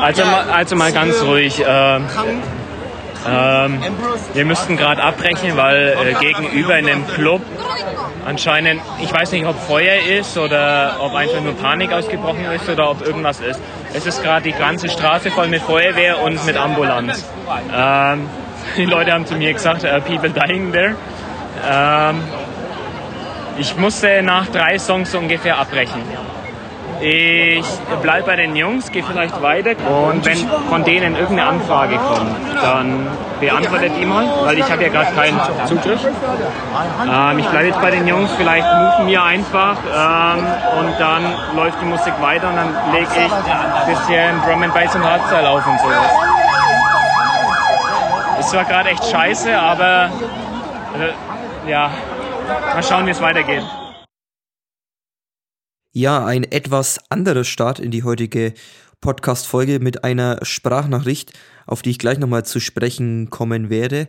Also, also mal ganz ruhig. Ähm, ähm, wir müssten gerade abbrechen, weil äh, gegenüber in dem Club anscheinend, ich weiß nicht, ob Feuer ist oder ob einfach nur Panik ausgebrochen ist oder ob irgendwas ist. Es ist gerade die ganze Straße voll mit Feuerwehr und mit Ambulanz. Ähm, die Leute haben zu mir gesagt, uh, people dying there. Ähm, ich musste nach drei Songs ungefähr abbrechen. Ich bleibe bei den Jungs, gehe vielleicht weiter und wenn von denen irgendeine Anfrage kommt, dann beantwortet die mal, weil ich habe ja gerade keinen Zugriff. Ähm, ich bleibe jetzt bei den Jungs, vielleicht rufen wir einfach ähm, und dann läuft die Musik weiter und dann lege ich ein bisschen Drum and Bass und Hardstyle auf und sowas. Ist zwar gerade echt scheiße, aber äh, ja, mal schauen, wie es weitergeht. Ja, ein etwas anderer Start in die heutige Podcast-Folge mit einer Sprachnachricht, auf die ich gleich nochmal zu sprechen kommen werde.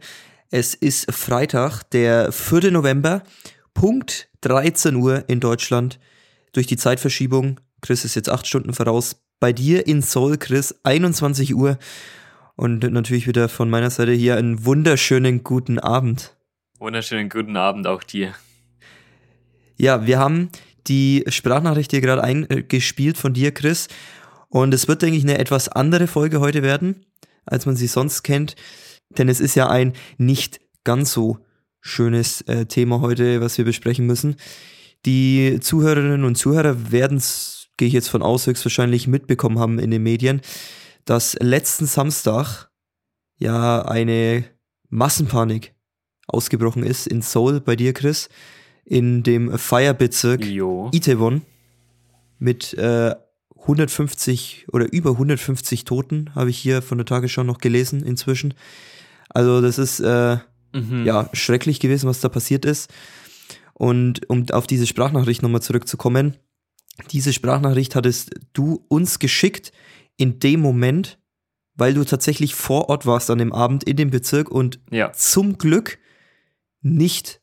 Es ist Freitag, der 4. November, Punkt 13 Uhr in Deutschland. Durch die Zeitverschiebung, Chris ist jetzt acht Stunden voraus, bei dir in Seoul, Chris, 21 Uhr. Und natürlich wieder von meiner Seite hier einen wunderschönen guten Abend. Wunderschönen guten Abend auch dir. Ja, wir haben die Sprachnachricht hier gerade eingespielt von dir, Chris. Und es wird, denke ich, eine etwas andere Folge heute werden, als man sie sonst kennt. Denn es ist ja ein nicht ganz so schönes äh, Thema heute, was wir besprechen müssen. Die Zuhörerinnen und Zuhörer werden es, gehe ich jetzt von aus, höchstwahrscheinlich mitbekommen haben in den Medien, dass letzten Samstag ja eine Massenpanik ausgebrochen ist in Seoul bei dir, Chris in dem Feierbezirk Itaewon mit äh, 150 oder über 150 Toten, habe ich hier von der Tagesschau noch gelesen inzwischen. Also das ist äh, mhm. ja schrecklich gewesen, was da passiert ist. Und um auf diese Sprachnachricht nochmal zurückzukommen, diese Sprachnachricht hattest du uns geschickt in dem Moment, weil du tatsächlich vor Ort warst an dem Abend in dem Bezirk und ja. zum Glück nicht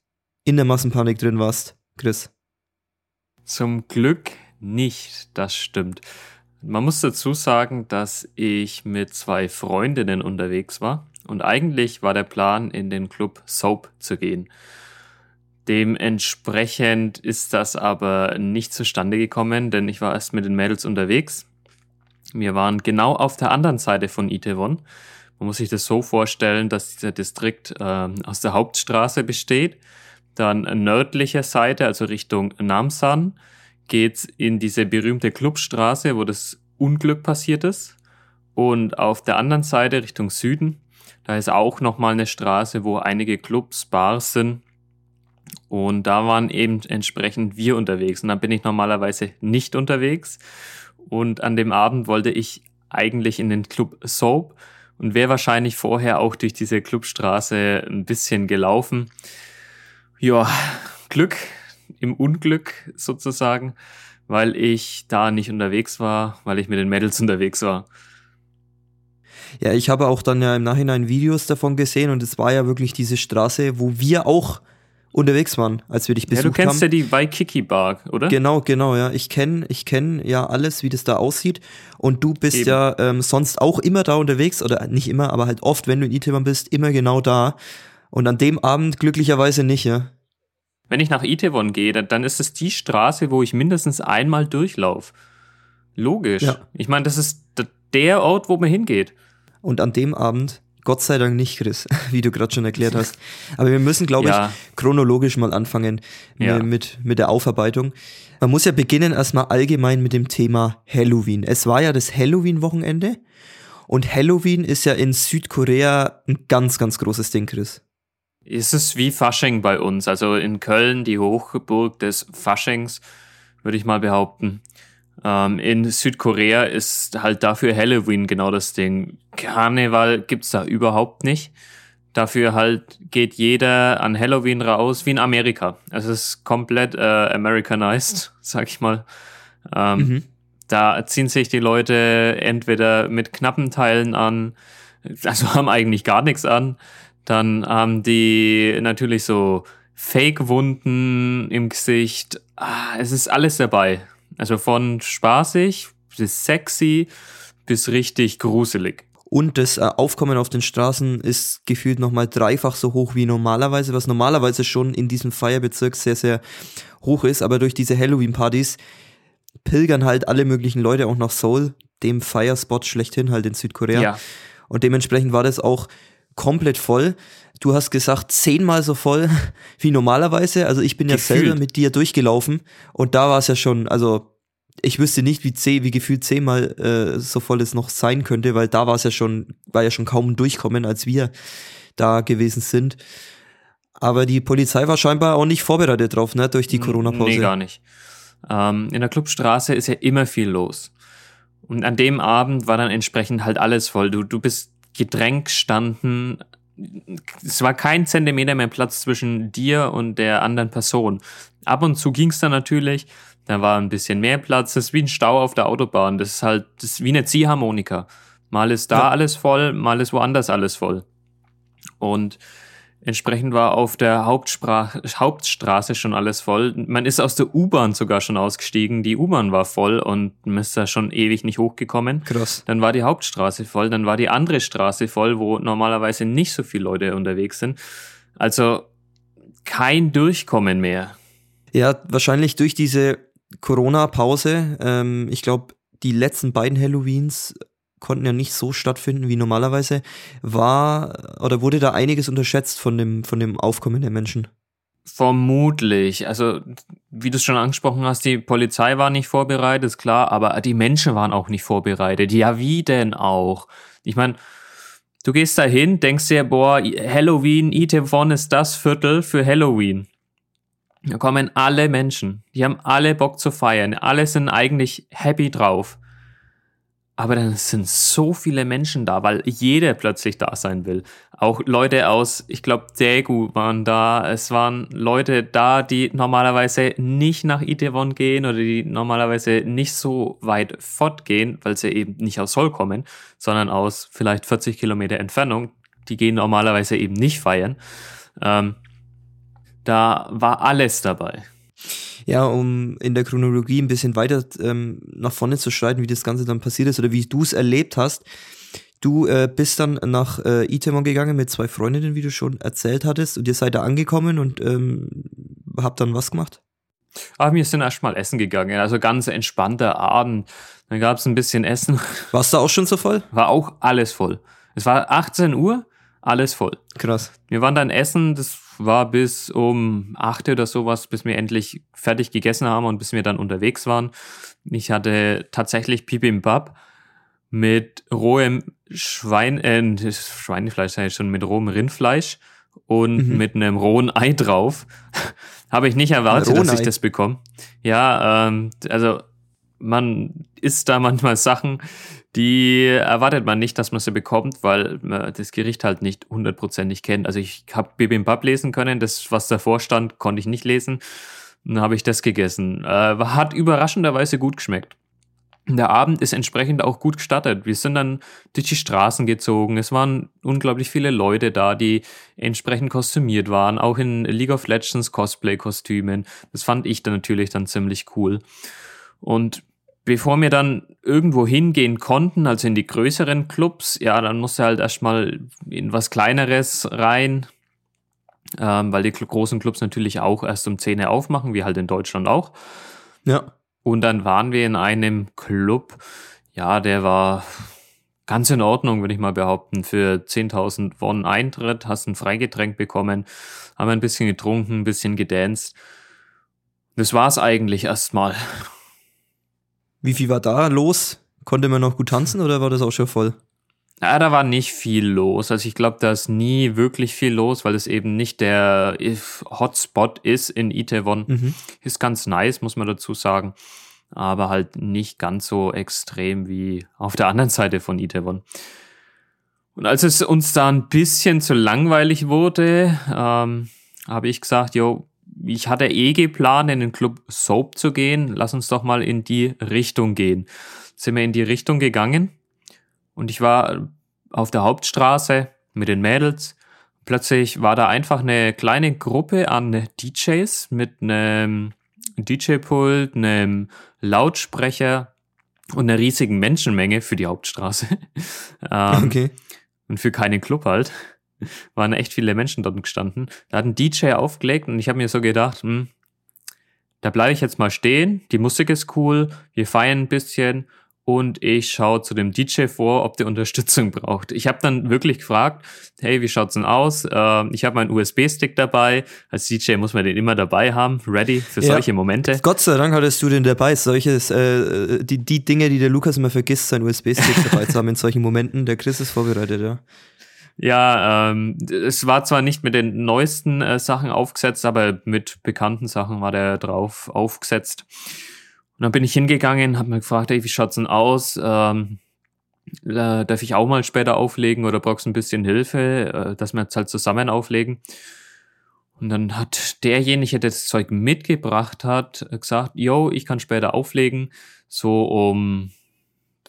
in der Massenpanik drin warst, Chris. Zum Glück nicht, das stimmt. Man muss dazu sagen, dass ich mit zwei Freundinnen unterwegs war und eigentlich war der Plan, in den Club Soap zu gehen. Dementsprechend ist das aber nicht zustande gekommen, denn ich war erst mit den Mädels unterwegs. Wir waren genau auf der anderen Seite von Itaewon. Man muss sich das so vorstellen, dass dieser Distrikt äh, aus der Hauptstraße besteht dann nördliche Seite, also Richtung Namsan, geht's in diese berühmte Clubstraße, wo das Unglück passiert ist. Und auf der anderen Seite Richtung Süden, da ist auch nochmal eine Straße, wo einige Clubs, Bars sind. Und da waren eben entsprechend wir unterwegs. Und da bin ich normalerweise nicht unterwegs. Und an dem Abend wollte ich eigentlich in den Club Soap und wäre wahrscheinlich vorher auch durch diese Clubstraße ein bisschen gelaufen. Ja, Glück im Unglück sozusagen, weil ich da nicht unterwegs war, weil ich mit den Mädels unterwegs war. Ja, ich habe auch dann ja im Nachhinein Videos davon gesehen und es war ja wirklich diese Straße, wo wir auch unterwegs waren, als wir dich besucht haben. Ja, du kennst haben. ja die Waikiki Bar, oder? Genau, genau, ja. Ich kenne ich kenn ja alles, wie das da aussieht. Und du bist Eben. ja ähm, sonst auch immer da unterwegs, oder nicht immer, aber halt oft, wenn du in Itaewon bist, immer genau da. Und an dem Abend glücklicherweise nicht, ja. Wenn ich nach Itaewon gehe, dann ist es die Straße, wo ich mindestens einmal durchlaufe. Logisch. Ja. Ich meine, das ist der Ort, wo man hingeht. Und an dem Abend, Gott sei Dank nicht, Chris, wie du gerade schon erklärt hast. Aber wir müssen, glaube ja. ich, chronologisch mal anfangen ja. mit, mit der Aufarbeitung. Man muss ja beginnen erstmal allgemein mit dem Thema Halloween. Es war ja das Halloween-Wochenende. Und Halloween ist ja in Südkorea ein ganz, ganz großes Ding, Chris ist es wie Fasching bei uns. Also in Köln die Hochburg des Faschings, würde ich mal behaupten. Ähm, in Südkorea ist halt dafür Halloween genau das Ding. Karneval gibt's da überhaupt nicht. Dafür halt geht jeder an Halloween raus wie in Amerika. Es ist komplett äh, Americanized, sag ich mal. Ähm, mhm. Da ziehen sich die Leute entweder mit knappen Teilen an, also haben eigentlich gar nichts an, dann haben die natürlich so Fake-Wunden im Gesicht. Ah, es ist alles dabei. Also von spaßig bis sexy bis richtig gruselig. Und das äh, Aufkommen auf den Straßen ist gefühlt nochmal dreifach so hoch wie normalerweise, was normalerweise schon in diesem Feierbezirk sehr, sehr hoch ist. Aber durch diese Halloween-Partys pilgern halt alle möglichen Leute auch nach Seoul, dem Feierspot schlechthin halt in Südkorea. Ja. Und dementsprechend war das auch komplett voll. Du hast gesagt, zehnmal so voll wie normalerweise. Also ich bin Gefühlt. ja selber mit dir durchgelaufen und da war es ja schon, also ich wüsste nicht, wie zehn, wie gefühlt zehnmal äh, so voll es noch sein könnte, weil da war es ja schon, war ja schon kaum ein Durchkommen, als wir da gewesen sind. Aber die Polizei war scheinbar auch nicht vorbereitet drauf, ne, durch die Corona-Pause. Nee, gar nicht. Ähm, in der Clubstraße ist ja immer viel los. Und an dem Abend war dann entsprechend halt alles voll. Du, du bist gedrängt gestanden. Es war kein Zentimeter mehr Platz zwischen dir und der anderen Person. Ab und zu ging es dann natürlich, da war ein bisschen mehr Platz. Das ist wie ein Stau auf der Autobahn. Das ist halt, das ist wie eine Ziehharmonika. Mal ist da ja. alles voll, mal ist woanders alles voll. Und Entsprechend war auf der Hauptstraße schon alles voll. Man ist aus der U-Bahn sogar schon ausgestiegen. Die U-Bahn war voll und man ist da schon ewig nicht hochgekommen. Krass. Dann war die Hauptstraße voll, dann war die andere Straße voll, wo normalerweise nicht so viele Leute unterwegs sind. Also kein Durchkommen mehr. Ja, wahrscheinlich durch diese Corona-Pause. Ähm, ich glaube, die letzten beiden Halloweens konnten ja nicht so stattfinden wie normalerweise. War oder wurde da einiges unterschätzt von dem, von dem Aufkommen der Menschen? Vermutlich. Also, wie du es schon angesprochen hast, die Polizei war nicht vorbereitet, ist klar, aber die Menschen waren auch nicht vorbereitet. Ja, wie denn auch? Ich meine, du gehst da hin, denkst dir, boah, Halloween, Itevon ist das Viertel für Halloween. Da kommen alle Menschen. Die haben alle Bock zu feiern. Alle sind eigentlich happy drauf. Aber dann sind so viele Menschen da, weil jeder plötzlich da sein will. Auch Leute aus, ich glaube, Daegu waren da. Es waren Leute da, die normalerweise nicht nach Itaewon gehen oder die normalerweise nicht so weit fortgehen, weil sie eben nicht aus Seoul kommen, sondern aus vielleicht 40 Kilometer Entfernung. Die gehen normalerweise eben nicht feiern. Ähm, da war alles dabei. Ja, um in der Chronologie ein bisschen weiter ähm, nach vorne zu schreiten, wie das Ganze dann passiert ist oder wie du es erlebt hast. Du äh, bist dann nach äh, Itemon gegangen mit zwei Freundinnen, wie du schon erzählt hattest, und ihr seid da angekommen und ähm, habt dann was gemacht? Aber wir sind erstmal essen gegangen, also ganz entspannter Abend. Dann gab es ein bisschen Essen. Warst du auch schon so voll? War auch alles voll. Es war 18 Uhr, alles voll. Krass. Wir waren dann essen, das war bis um acht oder sowas, bis wir endlich fertig gegessen haben und bis wir dann unterwegs waren. Ich hatte tatsächlich Bibimbap mit rohem Schwein, äh, Schweinefleisch sei schon mit rohem Rindfleisch und mhm. mit einem rohen Ei drauf. Habe ich nicht erwartet, dass ich das bekomme. Ja, ähm, also man isst da manchmal Sachen, die erwartet man nicht, dass man sie bekommt, weil man das Gericht halt nicht hundertprozentig kennt. Also ich habe Bibimbap lesen können, das, was davor stand, konnte ich nicht lesen. Dann habe ich das gegessen. Äh, hat überraschenderweise gut geschmeckt. Der Abend ist entsprechend auch gut gestartet. Wir sind dann durch die Straßen gezogen. Es waren unglaublich viele Leute da, die entsprechend kostümiert waren, auch in League of Legends Cosplay-Kostümen. Das fand ich dann natürlich dann ziemlich cool. Und bevor wir dann irgendwo hingehen konnten, also in die größeren Clubs, ja, dann musste halt erstmal in was Kleineres rein, ähm, weil die großen Clubs natürlich auch erst um 10 Uhr aufmachen, wie halt in Deutschland auch. Ja. Und dann waren wir in einem Club, ja, der war ganz in Ordnung, würde ich mal behaupten. Für 10.000 Won Eintritt hast ein Freigetränk bekommen, haben ein bisschen getrunken, ein bisschen gedanced. Das war's eigentlich erstmal. Wie viel war da los? Konnte man noch gut tanzen oder war das auch schon voll? Ja, da war nicht viel los. Also ich glaube, da ist nie wirklich viel los, weil es eben nicht der Hotspot ist in Itaewon. Mhm. Ist ganz nice, muss man dazu sagen. Aber halt nicht ganz so extrem wie auf der anderen Seite von Itaewon. Und als es uns da ein bisschen zu langweilig wurde, ähm, habe ich gesagt, jo, ich hatte eh geplant, in den Club Soap zu gehen. Lass uns doch mal in die Richtung gehen. Sind wir in die Richtung gegangen und ich war auf der Hauptstraße mit den Mädels. Plötzlich war da einfach eine kleine Gruppe an DJs mit einem DJ-Pult, einem Lautsprecher und einer riesigen Menschenmenge für die Hauptstraße. ähm, Okay. Und für keinen Club halt. Waren echt viele Menschen dort gestanden. Da hat ein DJ aufgelegt und ich habe mir so gedacht, hm, da bleibe ich jetzt mal stehen. Die Musik ist cool, wir feiern ein bisschen und ich schaue zu dem DJ vor, ob der Unterstützung braucht. Ich habe dann wirklich gefragt, hey, wie schaut's denn aus? Äh, ich habe meinen USB-Stick dabei. Als DJ muss man den immer dabei haben, ready für Ja. solche Momente. Gott sei Dank hattest du den dabei. Solches, äh, die, die Dinge, die der Lukas immer vergisst, seinen USB-Stick dabei zu haben in solchen Momenten. Der Chris ist vorbereitet, ja. Ja, ähm, es war zwar nicht mit den neuesten äh, Sachen aufgesetzt, aber mit bekannten Sachen war der drauf aufgesetzt. Und dann bin ich hingegangen, habe mir gefragt, ey, wie schaut's denn aus? Ähm, äh, darf ich auch mal später auflegen oder brauchst du ein bisschen Hilfe, äh, dass wir jetzt halt zusammen auflegen? Und dann hat derjenige, der das Zeug mitgebracht hat, gesagt, yo, ich kann später auflegen. So um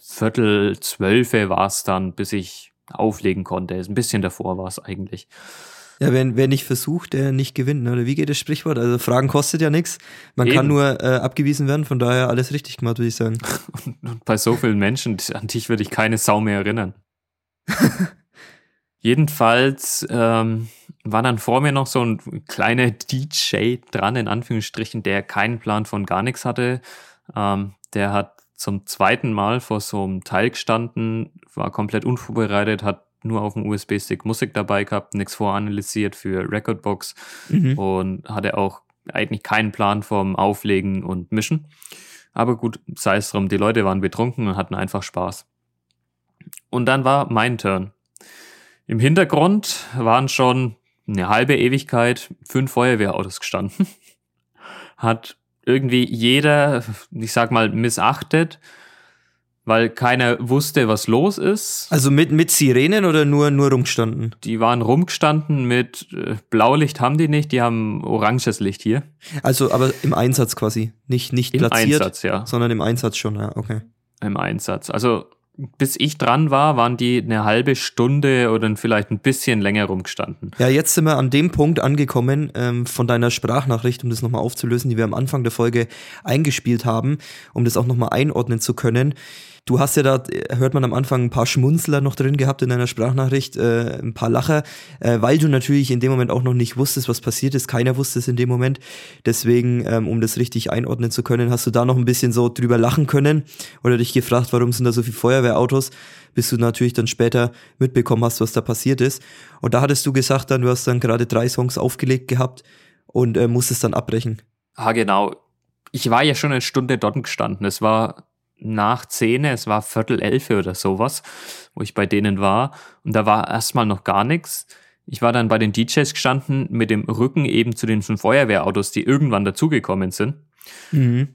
Viertel zwölfe war es dann, bis ich auflegen konnte. Ein bisschen davor war es eigentlich. Ja, wer, wer nicht versucht, der nicht gewinnt. ne? Oder wie geht das Sprichwort? Also Fragen kostet ja nichts. Man kann Eben. nur äh, abgewiesen werden, von daher alles richtig gemacht, würde ich sagen. Und bei so vielen Menschen, an dich würde ich keine Sau mehr erinnern. Jedenfalls ähm, war dann vor mir noch so ein kleiner DJ dran, in Anführungsstrichen, der keinen Plan von gar nichts hatte. Ähm, der hat zum zweiten Mal vor so einem Teil gestanden, war komplett unvorbereitet, hat nur auf dem USB-Stick Musik dabei gehabt, nichts voranalysiert für Recordbox Mhm. und hatte auch eigentlich keinen Plan vom Auflegen und Mischen. Aber gut, sei es drum, die Leute waren betrunken und hatten einfach Spaß. Und dann war mein Turn. Im Hintergrund waren schon eine halbe Ewigkeit fünf Feuerwehrautos gestanden. Hat irgendwie jeder, ich sag mal, missachtet, weil keiner wusste, was los ist. Also mit, mit Sirenen oder nur, nur rumgestanden? Die waren rumgestanden mit äh, Blaulicht haben die nicht, die haben oranges Licht hier. Also aber im Einsatz quasi. Nicht, nicht Im platziert, Einsatz, ja. sondern im Einsatz schon, ja, okay. Im Einsatz. Also bis ich dran war, waren die eine halbe Stunde oder vielleicht ein bisschen länger rumgestanden. Ja, jetzt sind wir an dem Punkt angekommen ähm, von deiner Sprachnachricht, um das nochmal aufzulösen, die wir am Anfang der Folge eingespielt haben, um das auch nochmal einordnen zu können. Du hast ja da, hört man am Anfang, ein paar Schmunzler noch drin gehabt in deiner Sprachnachricht, äh, ein paar Lacher, äh, weil du natürlich in dem Moment auch noch nicht wusstest, was passiert ist. Keiner wusste es in dem Moment. Deswegen, ähm, um das richtig einordnen zu können, hast du da noch ein bisschen so drüber lachen können oder dich gefragt, warum sind da so viele Feuerwehrautos, bis du natürlich dann später mitbekommen hast, was da passiert ist. Und da hattest du gesagt, dann, du hast dann gerade drei Songs aufgelegt gehabt und äh, musstest dann abbrechen. Ah, genau. Ich war ja schon eine Stunde dort gestanden. Es war nach Zähne, es war Viertel elf oder sowas, wo ich bei denen war. Und da war erstmal noch gar nichts. Ich war dann bei den DJs gestanden mit dem Rücken eben zu den fünf Feuerwehrautos, die irgendwann dazugekommen sind.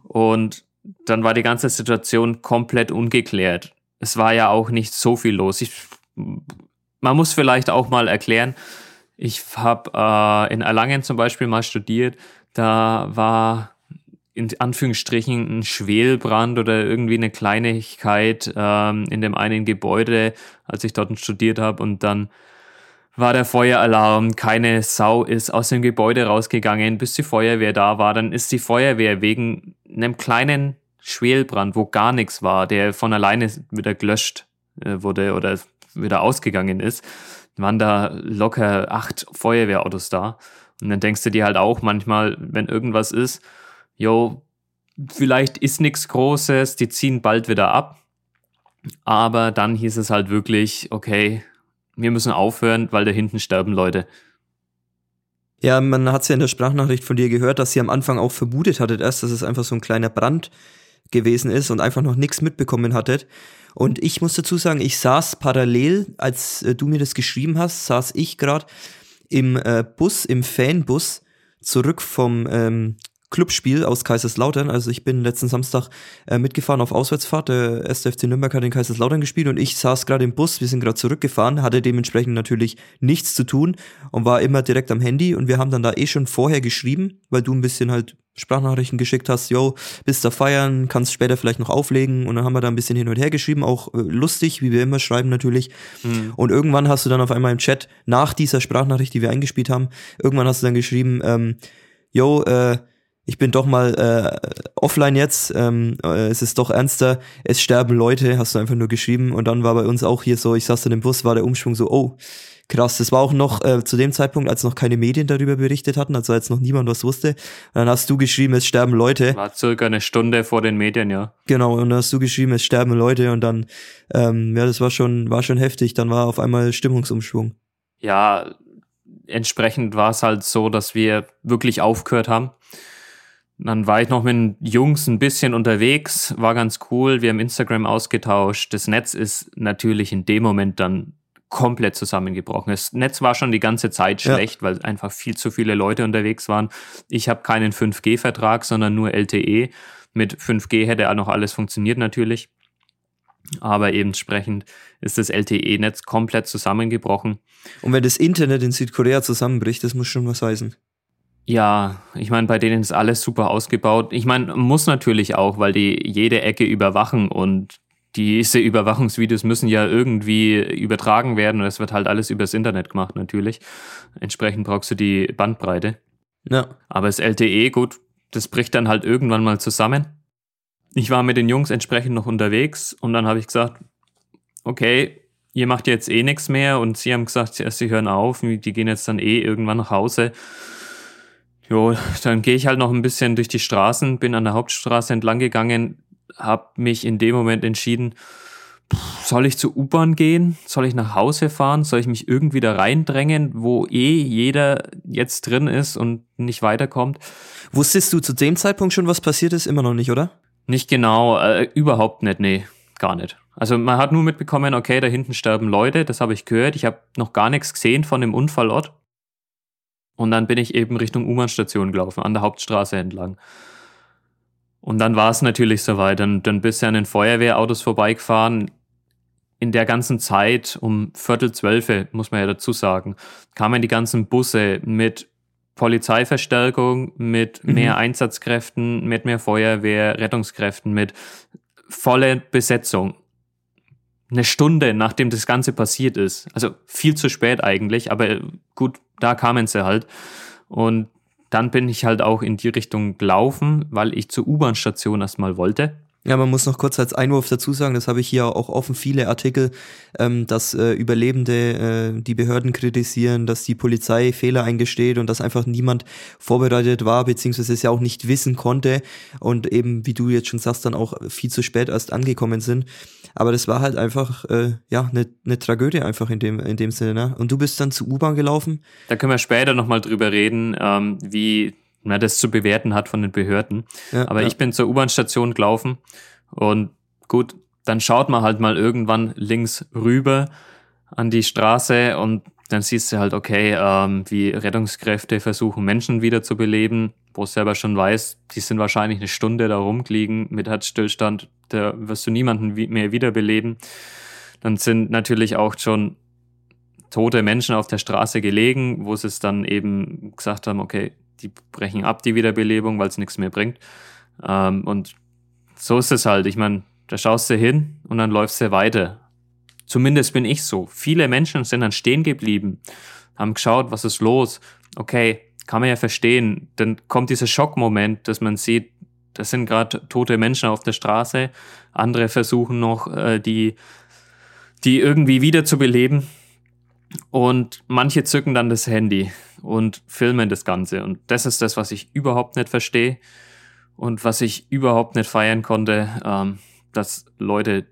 Und dann war die ganze Situation komplett ungeklärt. Es war ja auch nicht so viel los. Ich, man muss vielleicht auch mal erklären, ich habe äh, in Erlangen zum Beispiel mal studiert, da war in Anführungsstrichen ein Schwelbrand oder irgendwie eine Kleinigkeit ähm, in dem einen Gebäude, als ich dort studiert habe und dann war der Feueralarm, keine Sau ist aus dem Gebäude rausgegangen, bis die Feuerwehr da war. Dann ist die Feuerwehr wegen einem kleinen Schwelbrand, wo gar nichts war, der von alleine wieder gelöscht äh, wurde oder wieder ausgegangen ist, waren da locker acht Feuerwehrautos da. Und dann denkst du dir halt auch manchmal, wenn irgendwas ist, jo, vielleicht ist nichts Großes, die ziehen bald wieder ab. Aber dann hieß es halt wirklich, okay, wir müssen aufhören, weil da hinten sterben Leute. Ja, man hat es ja in der Sprachnachricht von dir gehört, dass ihr am Anfang auch vermutet hattet erst, dass es einfach so ein kleiner Brand gewesen ist und einfach noch nichts mitbekommen hattet. Und ich muss dazu sagen, ich saß parallel, als äh, du mir das geschrieben hast, saß ich gerade im äh, Bus, im Fanbus, zurück vom ähm, Clubspiel aus Kaiserslautern. Also ich bin letzten Samstag äh, mitgefahren auf Auswärtsfahrt. Der SFC Nürnberg hat in Kaiserslautern gespielt und ich saß gerade im Bus. Wir sind gerade zurückgefahren, hatte dementsprechend natürlich nichts zu tun und war immer direkt am Handy. Und wir haben dann da eh schon vorher geschrieben, weil du ein bisschen halt Sprachnachrichten geschickt hast, yo, bist da feiern, kannst später vielleicht noch auflegen und dann haben wir da ein bisschen hin und her geschrieben, auch äh, lustig, wie wir immer schreiben natürlich. Und irgendwann hast du dann auf einmal im Chat, nach dieser Sprachnachricht, die wir eingespielt haben, irgendwann hast du dann geschrieben, ähm, yo, äh, ich bin doch mal äh, offline jetzt, ähm, äh, es ist doch ernster, es sterben Leute, hast du einfach nur geschrieben. Und dann war bei uns auch hier so, ich saß in dem Bus, war der Umschwung so, oh, krass, das war auch noch äh, zu dem Zeitpunkt, als noch keine Medien darüber berichtet hatten, also als noch niemand was wusste, und dann hast du geschrieben, es sterben Leute. War circa eine Stunde vor den Medien, ja. Genau, und dann hast du geschrieben, es sterben Leute. Und dann, ähm, ja, das war schon, war schon heftig, dann war auf einmal Stimmungsumschwung. Ja, entsprechend war es halt so, dass wir wirklich aufgehört haben dann war ich noch mit den Jungs ein bisschen unterwegs, war ganz cool. Wir haben Instagram ausgetauscht. Das Netz ist natürlich in dem Moment dann komplett zusammengebrochen. Das Netz war schon die ganze Zeit schlecht, ja. weil einfach viel zu viele Leute unterwegs waren. Ich habe keinen 5G-Vertrag, sondern nur LTE. Mit 5G hätte auch noch alles funktioniert natürlich. Aber eben entsprechend ist das LTE-Netz komplett zusammengebrochen. Und wenn das Internet in Südkorea zusammenbricht, das muss schon was heißen. Ja, ich meine, bei denen ist alles super ausgebaut. Ich meine, muss natürlich auch, weil die jede Ecke überwachen und diese Überwachungsvideos müssen ja irgendwie übertragen werden und es wird halt alles übers Internet gemacht natürlich. Entsprechend brauchst du die Bandbreite. Ja. Aber das LTE, gut, das bricht dann halt irgendwann mal zusammen. Ich war mit den Jungs entsprechend noch unterwegs und dann habe ich gesagt, okay, ihr macht jetzt eh nichts mehr und sie haben gesagt, sie hören auf, die gehen jetzt dann eh irgendwann nach Hause. Jo, dann gehe ich halt noch ein bisschen durch die Straßen, bin an der Hauptstraße entlang gegangen, habe mich in dem Moment entschieden, soll ich zur U-Bahn gehen? Soll ich nach Hause fahren? Soll ich mich irgendwie da reindrängen, wo eh jeder jetzt drin ist und nicht weiterkommt? Wusstest du zu dem Zeitpunkt schon, was passiert ist? Immer noch nicht, oder? Nicht genau, äh, überhaupt nicht, nee, gar nicht. Also man hat nur mitbekommen, okay, da hinten sterben Leute, das habe ich gehört. Ich habe noch gar nichts gesehen von dem Unfallort. Und dann bin ich eben Richtung U-Bahn-Station gelaufen, an der Hauptstraße entlang. Und dann war es natürlich soweit. Dann, dann bist du an den Feuerwehrautos vorbeigefahren. In der ganzen Zeit, um Viertel zwölfe, muss man ja dazu sagen, kamen die ganzen Busse mit Polizeiverstärkung, mit mhm. mehr Einsatzkräften, mit mehr Feuerwehr, Rettungskräften, mit voller Besetzung eine Stunde nachdem das Ganze passiert ist. Also viel zu spät eigentlich, aber gut, da kamen sie halt. Und dann bin ich halt auch in die Richtung gelaufen, weil ich zur U-Bahn-Station erstmal wollte. Ja, man muss noch kurz als Einwurf dazu sagen, das habe ich hier auch offen viele Artikel, ähm, dass äh, Überlebende äh, die Behörden kritisieren, dass die Polizei Fehler eingesteht und dass einfach niemand vorbereitet war, beziehungsweise es ja auch nicht wissen konnte und eben, wie du jetzt schon sagst, dann auch viel zu spät erst angekommen sind. Aber das war halt einfach, äh, ja, eine ne Tragödie einfach in dem, in dem Sinne. Ne? Und du bist dann zur U-Bahn gelaufen? Da können wir später nochmal drüber reden, ähm, wie na, das zu bewerten hat von den Behörden. Ja, Aber ja. ich bin zur U-Bahn-Station gelaufen und gut, dann schaut man halt mal irgendwann links rüber an die Straße und dann siehst du halt, okay, ähm, wie Rettungskräfte versuchen, Menschen wiederzubeleben, wo du selber schon weißt, die sind wahrscheinlich eine Stunde da rumliegen mit Herzstillstand, da wirst du niemanden mehr wiederbeleben. Dann sind natürlich auch schon tote Menschen auf der Straße gelegen, wo sie es dann eben gesagt haben, okay, die brechen ab, die Wiederbelebung, weil es nichts mehr bringt. Ähm, und so ist es halt. Ich meine, da schaust du hin und dann läufst du weiter. Zumindest bin ich so. Viele Menschen sind dann stehen geblieben, haben geschaut, was ist los. Okay, kann man ja verstehen. Dann kommt dieser Schockmoment, dass man sieht, das sind gerade tote Menschen auf der Straße. Andere versuchen noch, äh, die, die irgendwie wiederzubeleben. Und manche zücken dann das Handy und filmen das Ganze. Und das ist das, was ich überhaupt nicht verstehe und was ich überhaupt nicht feiern konnte, ähm, dass Leute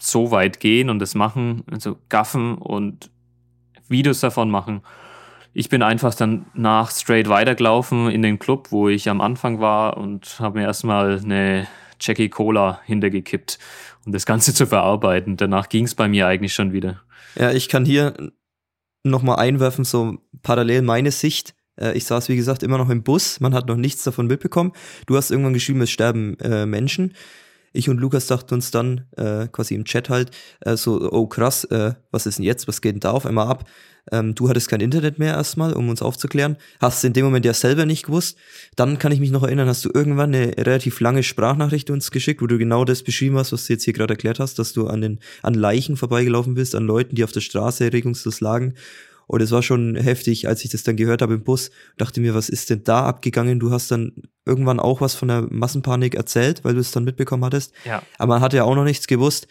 so weit gehen und das machen, also gaffen und Videos davon machen. Ich bin einfach dann nach straight weitergelaufen in den Club, wo ich am Anfang war und habe mir erstmal eine Jackie Cola hintergekippt, um das Ganze zu verarbeiten. Danach ging es bei mir eigentlich schon wieder. Ja, ich kann hier nochmal einwerfen, so parallel meine Sicht. Äh, ich saß, wie gesagt, immer noch im Bus. Man hat noch nichts davon mitbekommen. Du hast irgendwann geschrieben, es sterben äh, Menschen. Ich und Lukas dachten uns dann äh, quasi im Chat halt äh, so, oh krass, äh, was ist denn jetzt? Was geht denn da auf einmal ab? Ähm, du hattest kein Internet mehr erstmal, um uns aufzuklären. Hast in dem Moment ja selber nicht gewusst. Dann kann ich mich noch erinnern, hast du irgendwann eine relativ lange Sprachnachricht uns geschickt, wo du genau das beschrieben hast, was du jetzt hier gerade erklärt hast, dass du an den an Leichen vorbeigelaufen bist, an Leuten, die auf der Straße regungslos lagen Und es war schon heftig, als ich das dann gehört habe im Bus. Dachte mir, was ist denn da abgegangen? Du hast dann irgendwann auch was von der Massenpanik erzählt, weil du es dann mitbekommen hattest. Ja. Aber man hatte ja auch noch nichts gewusst.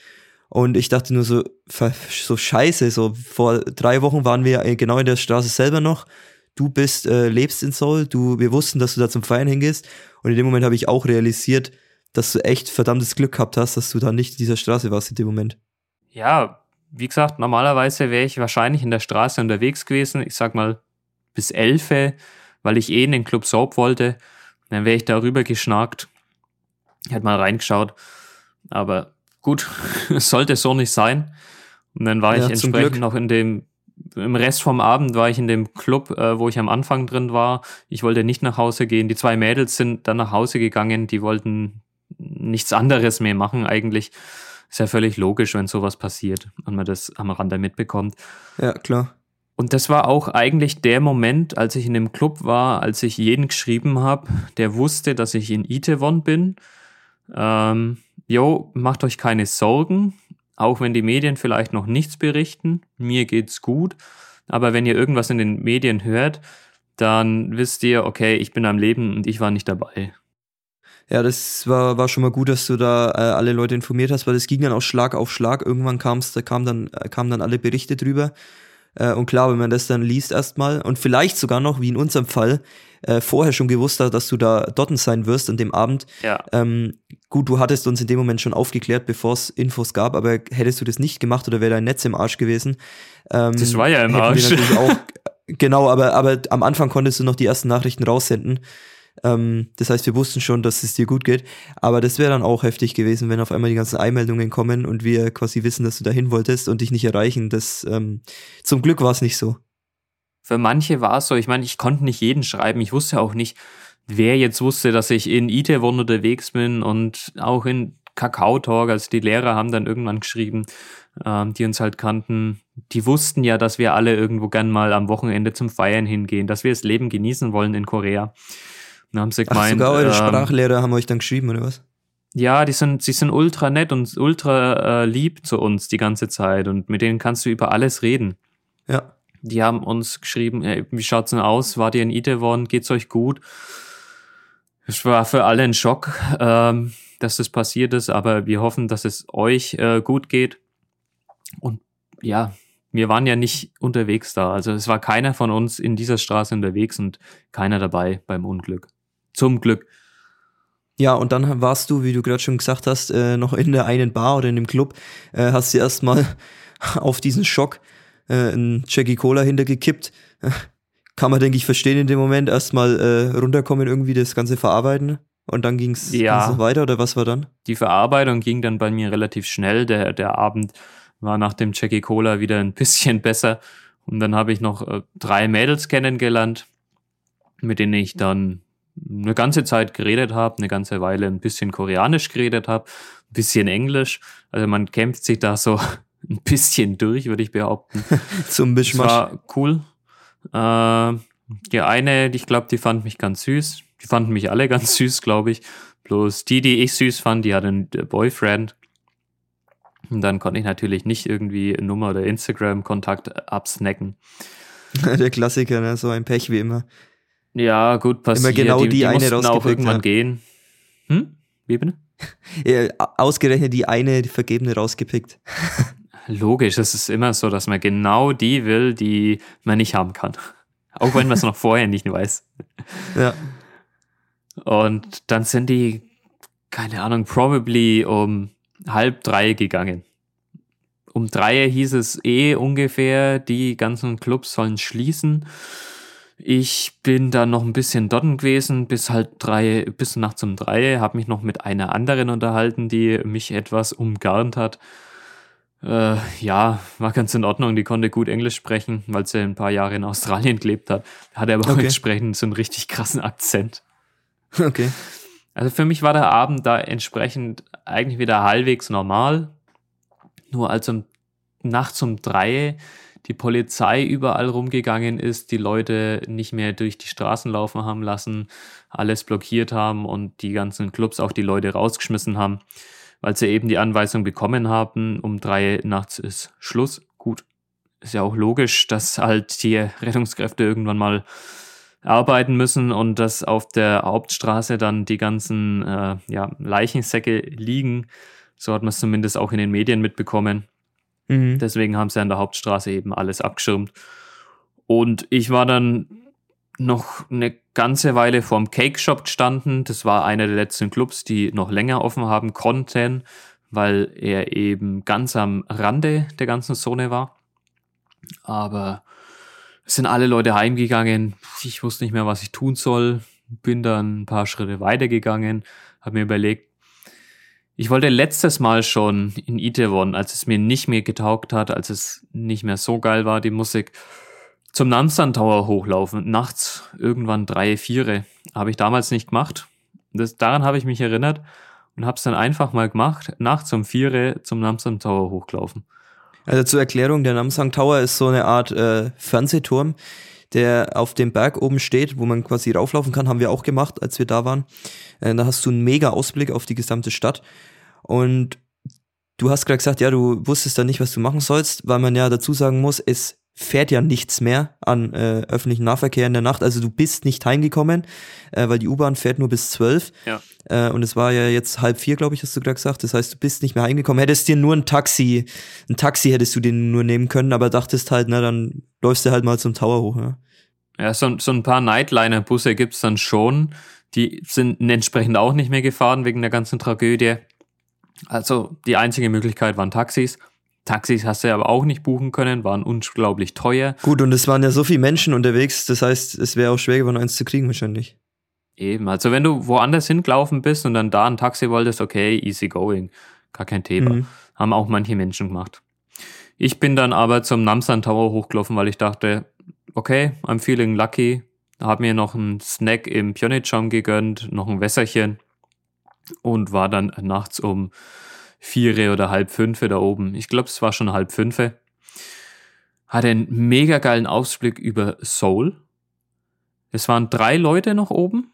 Und ich dachte nur so, so scheiße, so vor drei Wochen waren wir genau in der Straße selber noch. Du bist, äh, lebst in Seoul, du, wir wussten, dass du da zum Feiern hingehst. Und in dem Moment habe ich auch realisiert, dass du echt verdammtes Glück gehabt hast, dass du da nicht in dieser Straße warst in dem Moment. Ja, wie gesagt, normalerweise wäre ich wahrscheinlich in der Straße unterwegs gewesen, ich sag mal bis elf, weil ich eh in den Club Soap wollte. Dann wäre ich darüber geschnackt, hätte mal reingeschaut. Aber gut, es sollte so nicht sein. Und dann war ja, ich entsprechend noch in dem, im Rest vom Abend war ich in dem Club, äh, wo ich am Anfang drin war. Ich wollte nicht nach Hause gehen. Die zwei Mädels sind dann nach Hause gegangen. Die wollten nichts anderes mehr machen eigentlich. Ist ja völlig logisch, wenn sowas passiert und man das am Rande mitbekommt. Ja, klar. Und das war auch eigentlich der Moment, als ich in dem Club war, als ich jeden geschrieben habe, der wusste, dass ich in Itewon bin. Ähm, jo, macht euch keine Sorgen, auch wenn die Medien vielleicht noch nichts berichten. Mir geht's gut. Aber wenn ihr irgendwas in den Medien hört, dann wisst ihr, okay, ich bin am Leben und ich war nicht dabei. Ja, das war, war schon mal gut, dass du da äh, alle Leute informiert hast, weil das ging dann auch Schlag auf Schlag. Irgendwann kam's, da kam dann, äh, kamen dann alle Berichte drüber. Äh, und klar, wenn man das dann liest erstmal und vielleicht sogar noch, wie in unserem Fall, äh, vorher schon gewusst hat, dass du da dort sein wirst an dem Abend. Ja. Ähm, gut, du hattest uns in dem Moment schon aufgeklärt, bevor es Infos gab, aber hättest du das nicht gemacht oder wäre dein Netz im Arsch gewesen? Ähm, das war ja im Arsch. Auch, genau, aber, aber am Anfang konntest du noch die ersten Nachrichten raussenden. Ähm, das heißt, wir wussten schon, dass es dir gut geht. Aber das wäre dann auch heftig gewesen, wenn auf einmal die ganzen Einmeldungen kommen und wir quasi wissen, dass du dahin wolltest und dich nicht erreichen. Das ähm, zum Glück war es nicht so. Für manche war es so. Ich meine, ich konnte nicht jeden schreiben. Ich wusste auch nicht, wer jetzt wusste, dass ich in Itaewon unterwegs bin und auch in Kakao Talk. Also die Lehrer haben dann irgendwann geschrieben, ähm, die uns halt kannten. Die wussten ja, dass wir alle irgendwo gern mal am Wochenende zum Feiern hingehen, dass wir das Leben genießen wollen in Korea. Dann haben sie gemeint, Ach, sogar eure ähm, Sprachlehrer haben euch dann geschrieben, oder was? Ja, die sind, sie sind ultra nett und ultra äh, lieb zu uns die ganze Zeit und mit denen kannst du über alles reden. Ja. Die haben uns geschrieben, ey, wie schaut's denn aus? Wart ihr in Itaewon? Geht's euch gut? Es war für alle ein Schock, ähm, dass das passiert ist, aber wir hoffen, dass es euch äh, gut geht. Und ja, wir waren ja nicht unterwegs da. Also es war keiner von uns in dieser Straße unterwegs und keiner dabei beim Unglück. Zum Glück. Ja, und dann warst du, wie du gerade schon gesagt hast, äh, noch in der einen Bar oder in dem Club, äh, hast du erstmal auf diesen Schock äh, ein Jackie Cola hintergekippt. Kann man, denke ich, verstehen in dem Moment. Erstmal äh, runterkommen, irgendwie das Ganze verarbeiten. Und dann ging es ja. weiter, oder was war dann? Die Verarbeitung ging dann bei mir relativ schnell. Der, der Abend war nach dem Jackie Cola wieder ein bisschen besser. Und dann habe ich noch äh, drei Mädels kennengelernt, mit denen ich dann eine ganze Zeit geredet habe, eine ganze Weile ein bisschen Koreanisch geredet habe, ein bisschen Englisch. Also man kämpft sich da so ein bisschen durch, würde ich behaupten. Zum Mischmasch. Das war cool. Äh, die eine, ich glaube, die fand mich ganz süß. Die fanden mich alle ganz süß, glaube ich. Bloß die, die ich süß fand, die hatte einen Boyfriend. Und dann konnte ich natürlich nicht irgendwie Nummer oder Instagram-Kontakt absnacken. Der Klassiker, ne? so ein Pech wie immer. Ja, gut, passiert. Immer genau die, die, die eine auch irgendwann ja. gehen. Hm? Wie bitte? Ja, ausgerechnet die eine die Vergebene rausgepickt. Logisch, es ist immer so, dass man genau die will, die man nicht haben kann. Auch wenn man es noch vorher nicht weiß. Ja. Und dann sind die, keine Ahnung, probably um halb drei gegangen. Um drei hieß es eh ungefähr, die ganzen Clubs sollen schließen. Ich bin dann noch ein bisschen dort gewesen, bis halt drei, bis nachts um drei, habe mich noch mit einer anderen unterhalten, die mich etwas umgarnt hat. Äh, ja, war ganz in Ordnung. Die konnte gut Englisch sprechen, weil sie ein paar Jahre in Australien gelebt hat. Hatte aber auch entsprechend so einen richtig krassen Akzent. Okay. Also für mich war der Abend da entsprechend eigentlich wieder halbwegs normal. Nur als um nachts um drei die Polizei überall rumgegangen ist, die Leute nicht mehr durch die Straßen laufen haben lassen, alles blockiert haben und die ganzen Clubs auch die Leute rausgeschmissen haben, weil sie eben die Anweisung bekommen haben, um drei nachts ist Schluss. Gut, ist ja auch logisch, dass halt die Rettungskräfte irgendwann mal arbeiten müssen und dass auf der Hauptstraße dann die ganzen äh, ja, Leichensäcke liegen. So hat man es zumindest auch in den Medien mitbekommen. Mhm. Deswegen haben sie an der Hauptstraße eben alles abgeschirmt. Und ich war dann noch eine ganze Weile vorm Cake Shop gestanden. Das war einer der letzten Clubs, die noch länger offen haben konnten, weil er eben ganz am Rande der ganzen Zone war. Aber es sind alle Leute heimgegangen. Ich wusste nicht mehr, was ich tun soll. Bin dann ein paar Schritte weitergegangen, habe mir überlegt, ich wollte letztes Mal schon in Itaewon, als es mir nicht mehr getaugt hat, als es nicht mehr so geil war, die Musik, zum Namsan Tower hochlaufen. Nachts irgendwann drei, vier. Habe ich damals nicht gemacht. Das, daran habe ich mich erinnert und habe es dann einfach mal gemacht. Nachts um vier zum Namsan Tower hochlaufen. Also zur Erklärung, der Namsang Tower ist so eine Art äh, Fernsehturm, der auf dem Berg oben steht, wo man quasi rauflaufen kann, haben wir auch gemacht, als wir da waren. Äh, da hast du einen mega Ausblick auf die gesamte Stadt. Und du hast gerade gesagt, ja, du wusstest da nicht, was du machen sollst, weil man ja dazu sagen muss, es fährt ja nichts mehr an äh, öffentlichen Nahverkehr in der Nacht. Also du bist nicht heimgekommen, äh, weil die U-Bahn fährt nur bis zwölf. Ja. Äh, und es war ja jetzt halb vier, glaube ich, hast du gerade gesagt. Das heißt, du bist nicht mehr heimgekommen. Hättest dir nur ein Taxi, ein Taxi hättest du den nur nehmen können, aber dachtest halt, na, dann läufst du halt mal zum Tower hoch. Ja, ja so, so ein paar Nightliner-Busse gibt's dann schon. Die sind entsprechend auch nicht mehr gefahren wegen der ganzen Tragödie. Also die einzige Möglichkeit waren Taxis. Taxis hast du aber auch nicht buchen können, waren unglaublich teuer. Gut, und es waren ja so viele Menschen unterwegs, das heißt, es wäre auch schwer geworden, eins zu kriegen wahrscheinlich. Eben, also wenn du woanders hingelaufen bist und dann da ein Taxi wolltest, okay, easy going, gar kein Thema. Mhm. Haben auch manche Menschen gemacht. Ich bin dann aber zum Namsan Tower hochgelaufen, weil ich dachte, okay, I'm feeling lucky. Hab mir noch einen Snack im Pyeongchang gegönnt, noch ein Wässerchen und war dann nachts um vier oder halb fünf da oben. Ich glaube, es war schon halb fünf. Hatte einen mega geilen Ausblick über Seoul. Es waren drei Leute noch oben.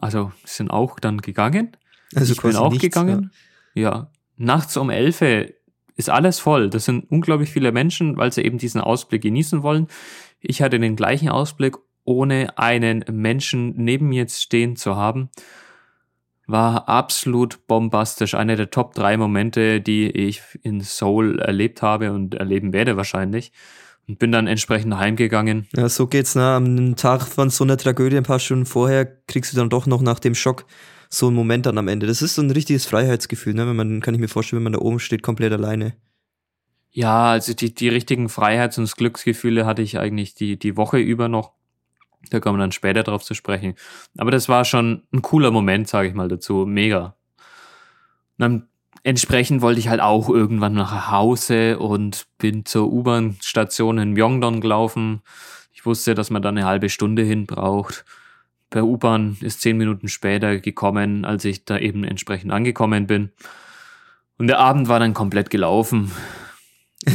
Also sind auch dann gegangen. Also ich bin auch nichts, gegangen. Ja. ja. Nachts um elf ist alles voll. Das sind unglaublich viele Menschen, weil sie eben diesen Ausblick genießen wollen. Ich hatte den gleichen Ausblick, ohne einen Menschen neben mir jetzt stehen zu haben war absolut bombastisch. Einer der Top drei Momente, die ich in Seoul erlebt habe und erleben werde wahrscheinlich. Und bin dann entsprechend heimgegangen. Ja, so geht's, ne? Am Tag von so einer Tragödie, ein paar Stunden vorher, kriegst du dann doch noch nach dem Schock so einen Moment dann am Ende. Das ist so ein richtiges Freiheitsgefühl, ne? Wenn man, kann ich mir vorstellen, wenn man da oben steht, komplett alleine. Ja, also die, die richtigen Freiheits- und Glücksgefühle hatte ich eigentlich die, die Woche über noch. Da kommen wir dann später drauf zu sprechen. Aber das war schon ein cooler Moment, sage ich mal dazu. Mega. Und dann entsprechend wollte ich halt auch irgendwann nach Hause und bin zur U-Bahn-Station in Myeongdong gelaufen. Ich wusste, dass man da eine halbe Stunde hin braucht. Per U-Bahn ist zehn Minuten später gekommen, als ich da eben entsprechend angekommen bin. Und der Abend war dann komplett gelaufen.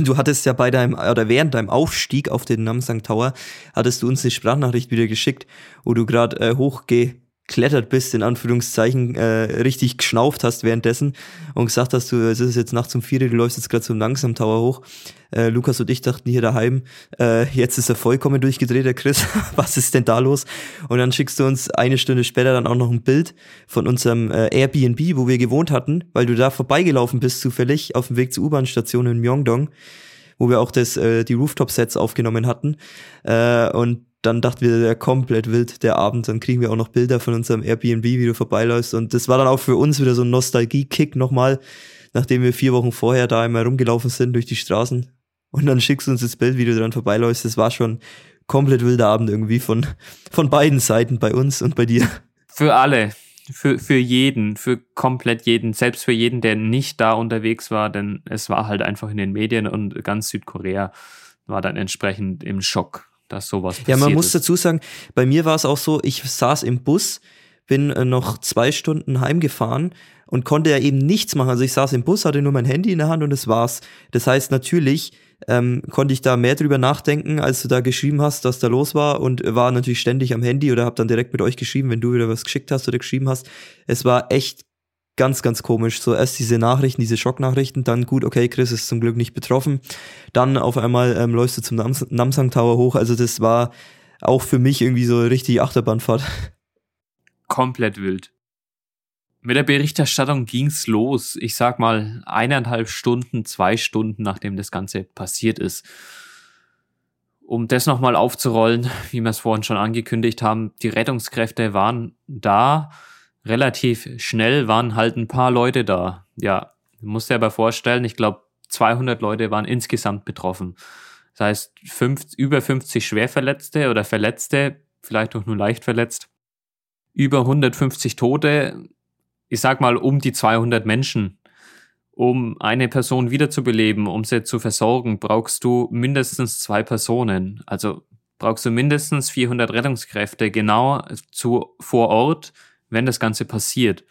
Du hattest ja bei deinem, oder während deinem Aufstieg auf den Namsang Tower, hattest du uns eine Sprachnachricht wieder geschickt, wo du gerade äh, hochge geklettert bist, in Anführungszeichen, äh, richtig geschnauft hast währenddessen und gesagt hast, du, es ist jetzt nachts um vier, du läufst jetzt gerade so langsam Tower hoch. Äh, Lukas und ich dachten hier daheim, äh, jetzt ist er vollkommen durchgedreht, der Chris. Was ist denn da los? Und dann schickst du uns eine Stunde später dann auch noch ein Bild von unserem äh, Airbnb, wo wir gewohnt hatten, weil du da vorbeigelaufen bist zufällig auf dem Weg zur U-Bahn-Station in Myeongdong wo wir auch das, äh, die Rooftop-Sets aufgenommen hatten. Äh, und dann dachten wir, der komplett wild, der Abend. Dann kriegen wir auch noch Bilder von unserem Airbnb, wie du vorbeiläufst. Und das war dann auch für uns wieder so ein Nostalgie-Kick nochmal, nachdem wir vier Wochen vorher da einmal rumgelaufen sind durch die Straßen. Und dann schickst du uns das Bild, wie du dran vorbeiläufst. Das war schon komplett wilder Abend irgendwie von, von beiden Seiten, bei uns und bei dir. Für alle. Für, für jeden, für komplett jeden, selbst für jeden, der nicht da unterwegs war, denn es war halt einfach in den Medien und ganz Südkorea war dann entsprechend im Schock dass sowas passiert. Ja, man muss dazu sagen, bei mir war es auch so, ich saß im Bus, bin äh, noch zwei Stunden heimgefahren und konnte ja eben nichts machen. Also ich saß im Bus, hatte nur mein Handy in der Hand und das war's. Das heißt, natürlich ähm, konnte ich da mehr drüber nachdenken, als du da geschrieben hast, was da los war und war natürlich ständig am Handy oder hab dann direkt mit euch geschrieben, wenn du wieder was geschickt hast oder geschrieben hast. Es war echt ganz, ganz komisch. So erst diese Nachrichten, diese Schocknachrichten, dann gut, okay, Chris ist zum Glück nicht betroffen. Dann auf einmal ähm, läufst du zum Nams Namsang Tower hoch. Also das war auch für mich irgendwie so richtig Achterbahnfahrt. Komplett wild. Mit der Berichterstattung ging's los. Ich sag mal eineinhalb Stunden, zwei Stunden, nachdem das Ganze passiert ist. Um das nochmal aufzurollen, wie wir es vorhin schon angekündigt haben, die Rettungskräfte waren da. Relativ schnell waren halt ein paar Leute da. Ja, musst dir aber vorstellen, ich glaube 200 Leute waren insgesamt betroffen. Das heißt, fünf, über 50 Schwerverletzte oder Verletzte, vielleicht auch nur leicht verletzt. Über 150 Tote, ich sag mal um die 200 Menschen. Um eine Person wiederzubeleben, um sie zu versorgen, brauchst du mindestens zwei Personen. Also brauchst du mindestens 400 Rettungskräfte genau zu, vor Ort, wenn das Ganze passiert.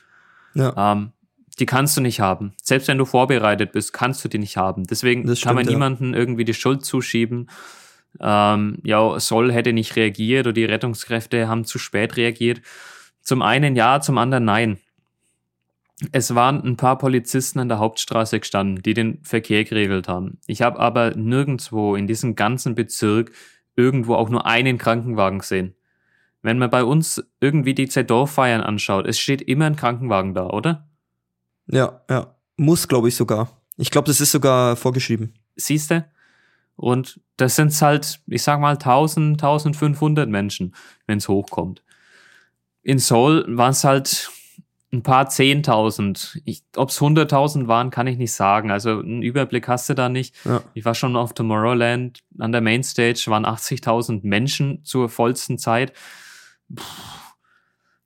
Ja. Ähm, die kannst du nicht haben. Selbst wenn du vorbereitet bist, kannst du die nicht haben. Deswegen stimmt, kann man ja. niemanden irgendwie die Schuld zuschieben. Ähm, ja, Soll hätte nicht reagiert oder die Rettungskräfte haben zu spät reagiert. Zum einen ja, zum anderen nein. Es waren ein paar Polizisten an der Hauptstraße gestanden, die den Verkehr geregelt haben. Ich habe aber nirgendwo in diesem ganzen Bezirk irgendwo auch nur einen Krankenwagen gesehen. Wenn man bei uns irgendwie die Z-Dorf-Feiern anschaut, es steht immer ein Krankenwagen da, oder? Ja, ja. Muss, glaube ich, sogar. Ich glaube, das ist sogar vorgeschrieben. Siehste? Und das sind halt, ich sag mal, 1000, 1500 Menschen, wenn es hochkommt. In Seoul waren es halt ein paar Zehntausend. Ob es hunderttausend waren, kann ich nicht sagen. Also einen Überblick hast du da nicht. Ja. Ich war schon auf Tomorrowland. An der Mainstage waren 80.000 Menschen zur vollsten Zeit. Puh.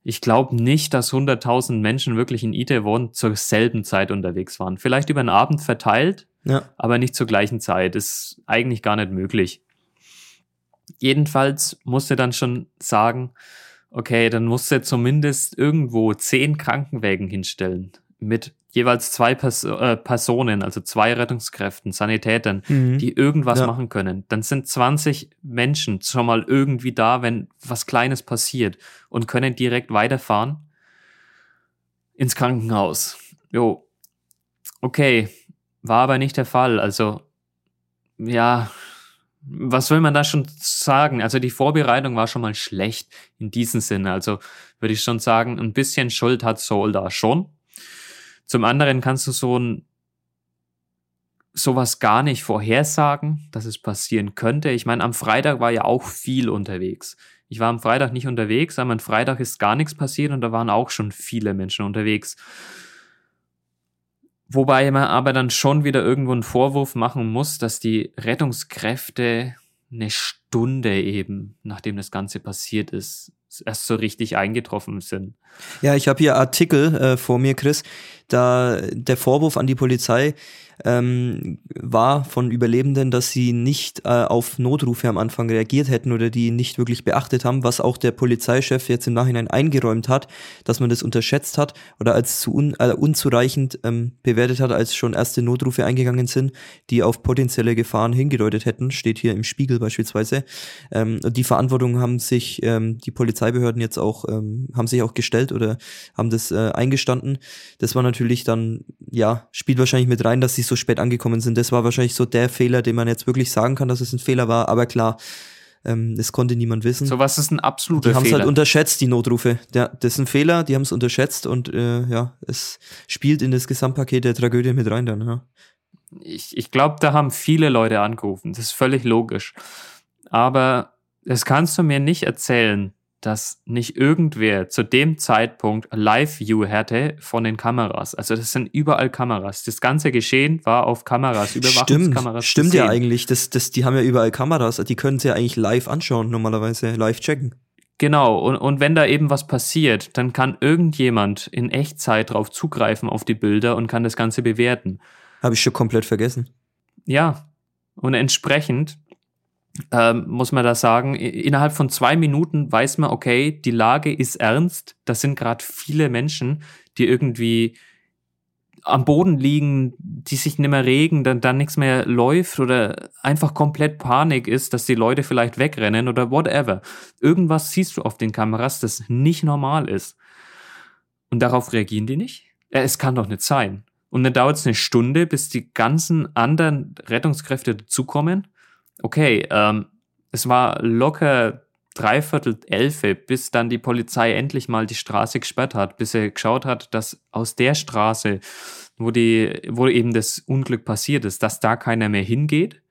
Ich glaube nicht, dass 100.000 Menschen wirklich in Itaewon zur selben Zeit unterwegs waren. Vielleicht über den Abend verteilt, ja. aber nicht zur gleichen Zeit. Ist eigentlich gar nicht möglich. Jedenfalls musste dann schon sagen, Okay, dann musst du zumindest irgendwo zehn Krankenwägen hinstellen mit jeweils zwei Pers äh, Personen, also zwei Rettungskräften, Sanitätern, mhm. die irgendwas ja. machen können. Dann sind 20 Menschen schon mal irgendwie da, wenn was Kleines passiert und können direkt weiterfahren ins Krankenhaus. Jo, okay, war aber nicht der Fall. Also, ja, was will man da schon sagen? Also die Vorbereitung war schon mal schlecht in diesem Sinne. Also würde ich schon sagen, ein bisschen Schuld hat Soul da schon. Zum anderen kannst du so ein sowas gar nicht vorhersagen, dass es passieren könnte. Ich meine, am Freitag war ja auch viel unterwegs. Ich war am Freitag nicht unterwegs, aber am Freitag ist gar nichts passiert und da waren auch schon viele Menschen unterwegs. Wobei man aber dann schon wieder irgendwo einen Vorwurf machen muss, dass die Rettungskräfte eine Stunde eben, nachdem das Ganze passiert ist, erst so richtig eingetroffen sind. Ja, ich habe hier Artikel äh, vor mir, Chris. Da der Vorwurf an die Polizei ähm, war von Überlebenden, dass sie nicht äh, auf Notrufe am Anfang reagiert hätten oder die nicht wirklich beachtet haben, was auch der Polizeichef jetzt im Nachhinein eingeräumt hat, dass man das unterschätzt hat oder als zu un, äh, unzureichend ähm, bewertet hat, als schon erste Notrufe eingegangen sind, die auf potenzielle Gefahren hingedeutet hätten, steht hier im Spiegel beispielsweise. Ähm, die Verantwortung haben sich ähm, die Polizeibehörden jetzt auch, ähm, haben sich auch gestellt oder haben das äh, eingestanden. Das war natürlich dann, ja, spielt wahrscheinlich mit rein, dass sie so spät angekommen sind. Das war wahrscheinlich so der Fehler, den man jetzt wirklich sagen kann, dass es ein Fehler war. Aber klar, ähm, das konnte niemand wissen. So was ist ein absoluter Fehler. Die haben es halt unterschätzt, die Notrufe. Ja, das ist ein Fehler, die haben es unterschätzt und äh, ja, es spielt in das Gesamtpaket der Tragödie mit rein dann. Ja. Ich, ich glaube, da haben viele Leute angerufen. Das ist völlig logisch. Aber das kannst du mir nicht erzählen, dass nicht irgendwer zu dem Zeitpunkt Live-View hatte von den Kameras. Also das sind überall Kameras. Das ganze Geschehen war auf Kameras, Überwachungskameras. Stimmt, stimmt ja eigentlich. Das, das, die haben ja überall Kameras. Die können sie ja eigentlich live anschauen, normalerweise live checken. Genau, und, und wenn da eben was passiert, dann kann irgendjemand in Echtzeit drauf zugreifen auf die Bilder und kann das Ganze bewerten. Habe ich schon komplett vergessen. Ja, und entsprechend ähm, muss man da sagen, innerhalb von zwei Minuten weiß man, okay, die Lage ist ernst. Das sind gerade viele Menschen, die irgendwie am Boden liegen, die sich nicht mehr regen, dann, dann nichts mehr läuft oder einfach komplett Panik ist, dass die Leute vielleicht wegrennen oder whatever. Irgendwas siehst du auf den Kameras, das nicht normal ist. Und darauf reagieren die nicht. Ja, es kann doch nicht sein. Und dann dauert es eine Stunde, bis die ganzen anderen Rettungskräfte dazukommen. Okay, ähm, es war locker dreiviertel elfe, bis dann die Polizei endlich mal die Straße gesperrt hat, bis er geschaut hat, dass aus der Straße, wo die, wo eben das Unglück passiert ist, dass da keiner mehr hingeht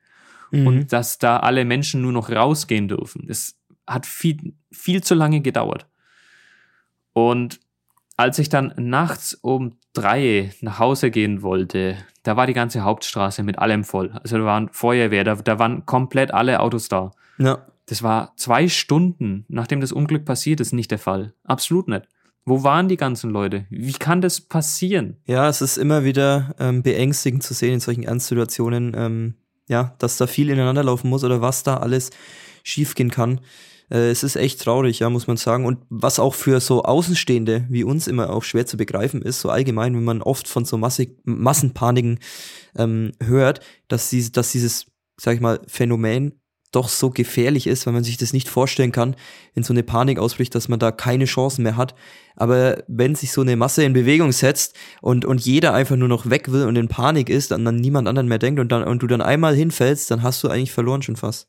mhm. und dass da alle Menschen nur noch rausgehen dürfen. Es hat viel, viel zu lange gedauert. Und als ich dann nachts um drei nach Hause gehen wollte, da war die ganze Hauptstraße mit allem voll. Also da waren Feuerwehr, da, da waren komplett alle Autos da. Ja. Das war zwei Stunden, nachdem das Unglück passiert ist, nicht der Fall. Absolut nicht. Wo waren die ganzen Leute? Wie kann das passieren? Ja, es ist immer wieder ähm, beängstigend zu sehen in solchen Ernstsituationen, ähm, ja, dass da viel ineinander laufen muss oder was da alles schiefgehen kann. Äh, es ist echt traurig, ja, muss man sagen. Und was auch für so Außenstehende wie uns immer auch schwer zu begreifen ist, so allgemein, wenn man oft von so Massig Massenpaniken ähm, hört, dass, sie, dass dieses, sag ich mal, Phänomen doch so gefährlich ist, weil man sich das nicht vorstellen kann, wenn so eine Panik ausbricht, dass man da keine Chancen mehr hat. Aber wenn sich so eine Masse in Bewegung setzt und, und jeder einfach nur noch weg will und in Panik ist, dann, dann niemand anderen mehr denkt und, dann, und du dann einmal hinfällst, dann hast du eigentlich verloren schon fast.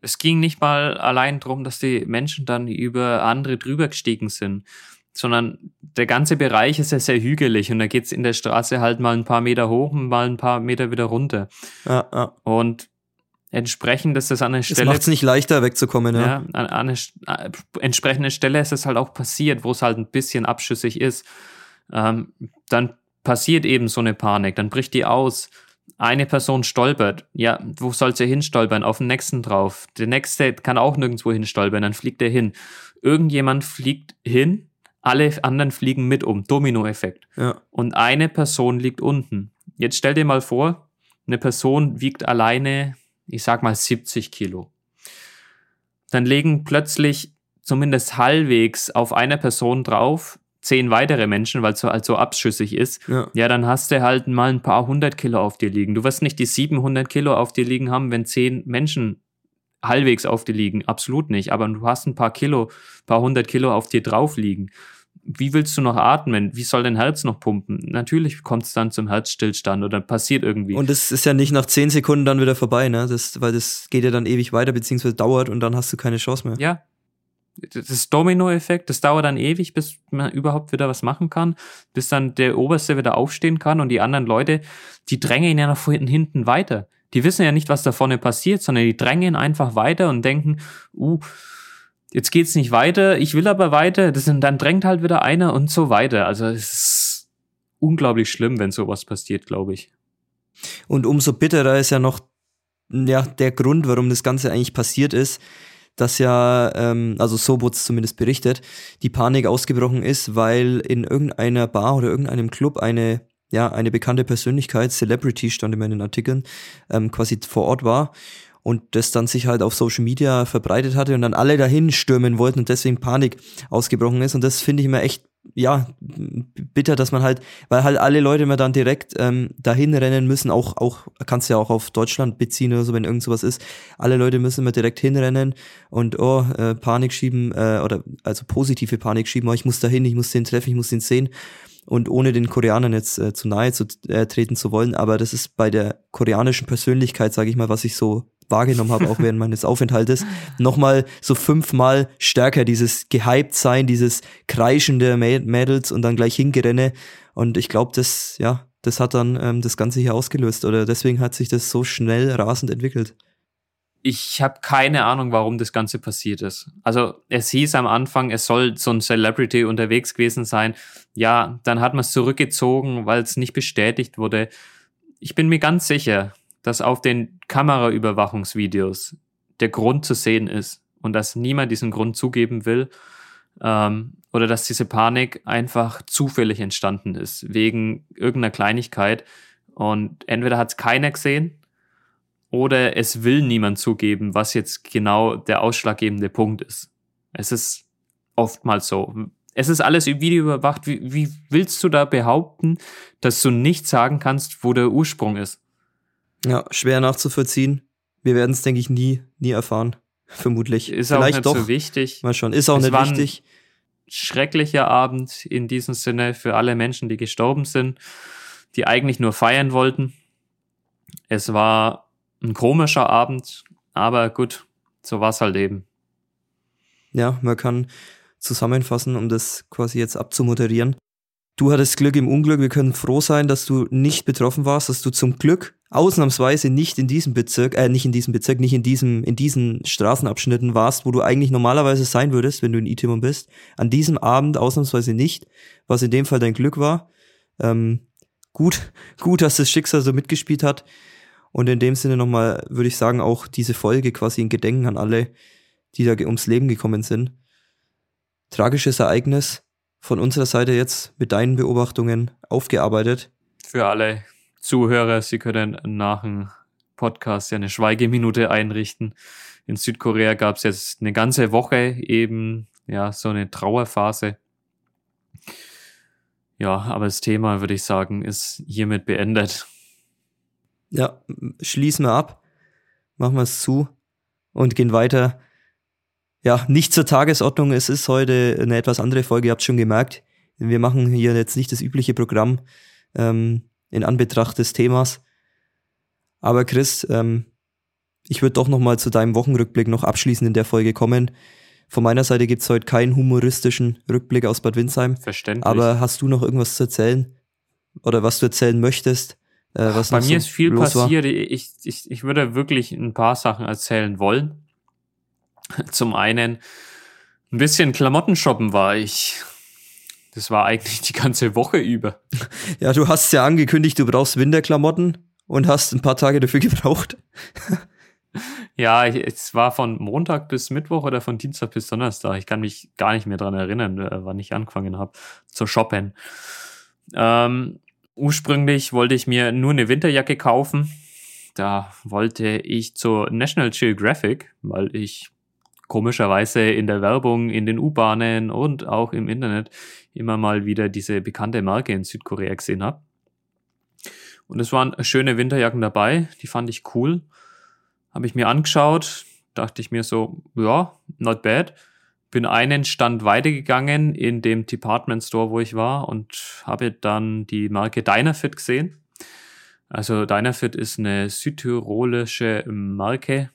Es ging nicht mal allein darum, dass die Menschen dann über andere drüber gestiegen sind, sondern der ganze Bereich ist ja sehr hügelig und da geht's in der Straße halt mal ein paar Meter hoch und mal ein paar Meter wieder runter. Ja, ja. Und entsprechend ist es an der Stelle. Es macht es nicht leichter wegzukommen, ja. ja an, an einer äh, entsprechenden Stelle ist es halt auch passiert, wo es halt ein bisschen abschüssig ist. Ähm, dann passiert eben so eine Panik, dann bricht die aus. Eine Person stolpert. Ja, wo soll sie hinstolpern? Auf den nächsten drauf. Der nächste kann auch nirgendwo hinstolpern, dann fliegt er hin. Irgendjemand fliegt hin, alle anderen fliegen mit um. Dominoeffekt. Ja. Und eine Person liegt unten. Jetzt stell dir mal vor, eine Person wiegt alleine ich sag mal 70 Kilo. Dann legen plötzlich zumindest halbwegs auf einer Person drauf zehn weitere Menschen, weil es so, halt so abschüssig ist, ja. ja, dann hast du halt mal ein paar hundert Kilo auf dir liegen. Du wirst nicht die 700 Kilo auf dir liegen haben, wenn zehn Menschen halbwegs auf dir liegen. Absolut nicht. Aber du hast ein paar Kilo, paar hundert Kilo auf dir drauf liegen wie willst du noch atmen? Wie soll dein Herz noch pumpen? Natürlich kommt es dann zum Herzstillstand oder passiert irgendwie. Und das ist ja nicht nach zehn Sekunden dann wieder vorbei, ne? Das, weil das geht ja dann ewig weiter, beziehungsweise dauert und dann hast du keine Chance mehr. Ja. Das Domino-Effekt, das dauert dann ewig, bis man überhaupt wieder was machen kann, bis dann der Oberste wieder aufstehen kann und die anderen Leute, die drängen ihn ja nach hinten weiter. Die wissen ja nicht, was da vorne passiert, sondern die drängen einfach weiter und denken, uh, jetzt geht's nicht weiter, ich will aber weiter, das sind, dann drängt halt wieder einer und so weiter. Also es ist unglaublich schlimm, wenn sowas passiert, glaube ich. Und umso bitterer ist ja noch ja, der Grund, warum das Ganze eigentlich passiert ist, dass ja, ähm, also so wurde es zumindest berichtet, die Panik ausgebrochen ist, weil in irgendeiner Bar oder irgendeinem Club eine ja, eine bekannte Persönlichkeit, Celebrity stand in meinen Artikeln, ähm, quasi vor Ort war und das dann sich halt auf Social Media verbreitet hatte und dann alle dahin stürmen wollten und deswegen Panik ausgebrochen ist. Und das finde ich immer echt, ja, bitter, dass man halt, weil halt alle Leute immer dann direkt ähm, dahin rennen müssen, auch, auch, kannst du ja auch auf Deutschland beziehen oder so, wenn irgend sowas ist. Alle Leute müssen immer direkt hinrennen und oh, äh, Panik schieben, äh, oder also positive Panik schieben, oh, ich muss dahin, ich muss den treffen, ich muss den sehen und ohne den Koreanern jetzt äh, zu nahe zu äh, treten zu wollen, aber das ist bei der koreanischen Persönlichkeit, sage ich mal, was ich so wahrgenommen habe, auch während meines Aufenthaltes, nochmal so fünfmal stärker dieses gehypt sein, dieses Kreischen der Mädels und dann gleich hingerenne. Und ich glaube, das, ja, das hat dann ähm, das Ganze hier ausgelöst oder deswegen hat sich das so schnell rasend entwickelt. Ich habe keine Ahnung, warum das Ganze passiert ist. Also es hieß am Anfang, es soll so ein Celebrity unterwegs gewesen sein. Ja, dann hat man es zurückgezogen, weil es nicht bestätigt wurde. Ich bin mir ganz sicher, dass auf den Kameraüberwachungsvideos der Grund zu sehen ist und dass niemand diesen Grund zugeben will ähm, oder dass diese Panik einfach zufällig entstanden ist, wegen irgendeiner Kleinigkeit. Und entweder hat es keiner gesehen oder es will niemand zugeben, was jetzt genau der ausschlaggebende Punkt ist. Es ist oftmals so. Es ist alles Video überwacht. Wie, wie willst du da behaupten, dass du nicht sagen kannst, wo der Ursprung ist? Ja, schwer nachzuvollziehen. Wir werden es, denke ich, nie, nie erfahren. Vermutlich. Ist Vielleicht auch nicht doch. so wichtig. Mal schon. Ist auch es nicht wichtig. schrecklicher Abend in diesem Sinne für alle Menschen, die gestorben sind, die eigentlich nur feiern wollten. Es war ein komischer Abend, aber gut, so war es halt eben. Ja, man kann zusammenfassen, um das quasi jetzt abzumoderieren. Du hattest Glück im Unglück. Wir können froh sein, dass du nicht betroffen warst, dass du zum Glück ausnahmsweise nicht in diesem Bezirk, äh, nicht in diesem Bezirk, nicht in diesem, in diesen Straßenabschnitten warst, wo du eigentlich normalerweise sein würdest, wenn du in Itimon bist. An diesem Abend ausnahmsweise nicht, was in dem Fall dein Glück war. Ähm, gut, gut, dass das Schicksal so mitgespielt hat. Und in dem Sinne nochmal, würde ich sagen, auch diese Folge quasi in Gedenken an alle, die da ums Leben gekommen sind. Tragisches Ereignis von unserer Seite jetzt mit deinen Beobachtungen aufgearbeitet. Für alle Zuhörer, Sie können nach dem Podcast ja eine Schweigeminute einrichten. In Südkorea gab es jetzt eine ganze Woche eben ja so eine Trauerphase. Ja, aber das Thema, würde ich sagen, ist hiermit beendet. Ja, schließen wir ab, machen wir es zu und gehen weiter. Ja, nicht zur Tagesordnung. Es ist heute eine etwas andere Folge, ihr habt schon gemerkt. Wir machen hier jetzt nicht das übliche Programm ähm, in Anbetracht des Themas. Aber Chris, ähm, ich würde doch noch mal zu deinem Wochenrückblick noch abschließend in der Folge kommen. Von meiner Seite gibt's heute keinen humoristischen Rückblick aus Bad Windsheim. Verständlich. Aber hast du noch irgendwas zu erzählen? Oder was du erzählen möchtest? Äh, was Bei mir so ist viel passiert. Ich, ich, ich würde wirklich ein paar Sachen erzählen wollen. Zum einen, ein bisschen Klamotten shoppen war ich. Das war eigentlich die ganze Woche über. Ja, du hast ja angekündigt, du brauchst Winterklamotten und hast ein paar Tage dafür gebraucht. ja, es war von Montag bis Mittwoch oder von Dienstag bis Donnerstag. Ich kann mich gar nicht mehr dran erinnern, äh, wann ich angefangen habe zu shoppen. Ähm, ursprünglich wollte ich mir nur eine Winterjacke kaufen. Da wollte ich zur National Geographic, weil ich komischerweise in der Werbung, in den U-Bahnen und auch im Internet immer mal wieder diese bekannte Marke in Südkorea gesehen habe. Und es waren schöne Winterjacken dabei, die fand ich cool. Habe ich mir angeschaut, dachte ich mir so, ja, not bad. Bin einen Stand weitergegangen in dem Department Store, wo ich war und habe dann die Marke Dynafit gesehen. Also Dynafit ist eine südtirolische Marke,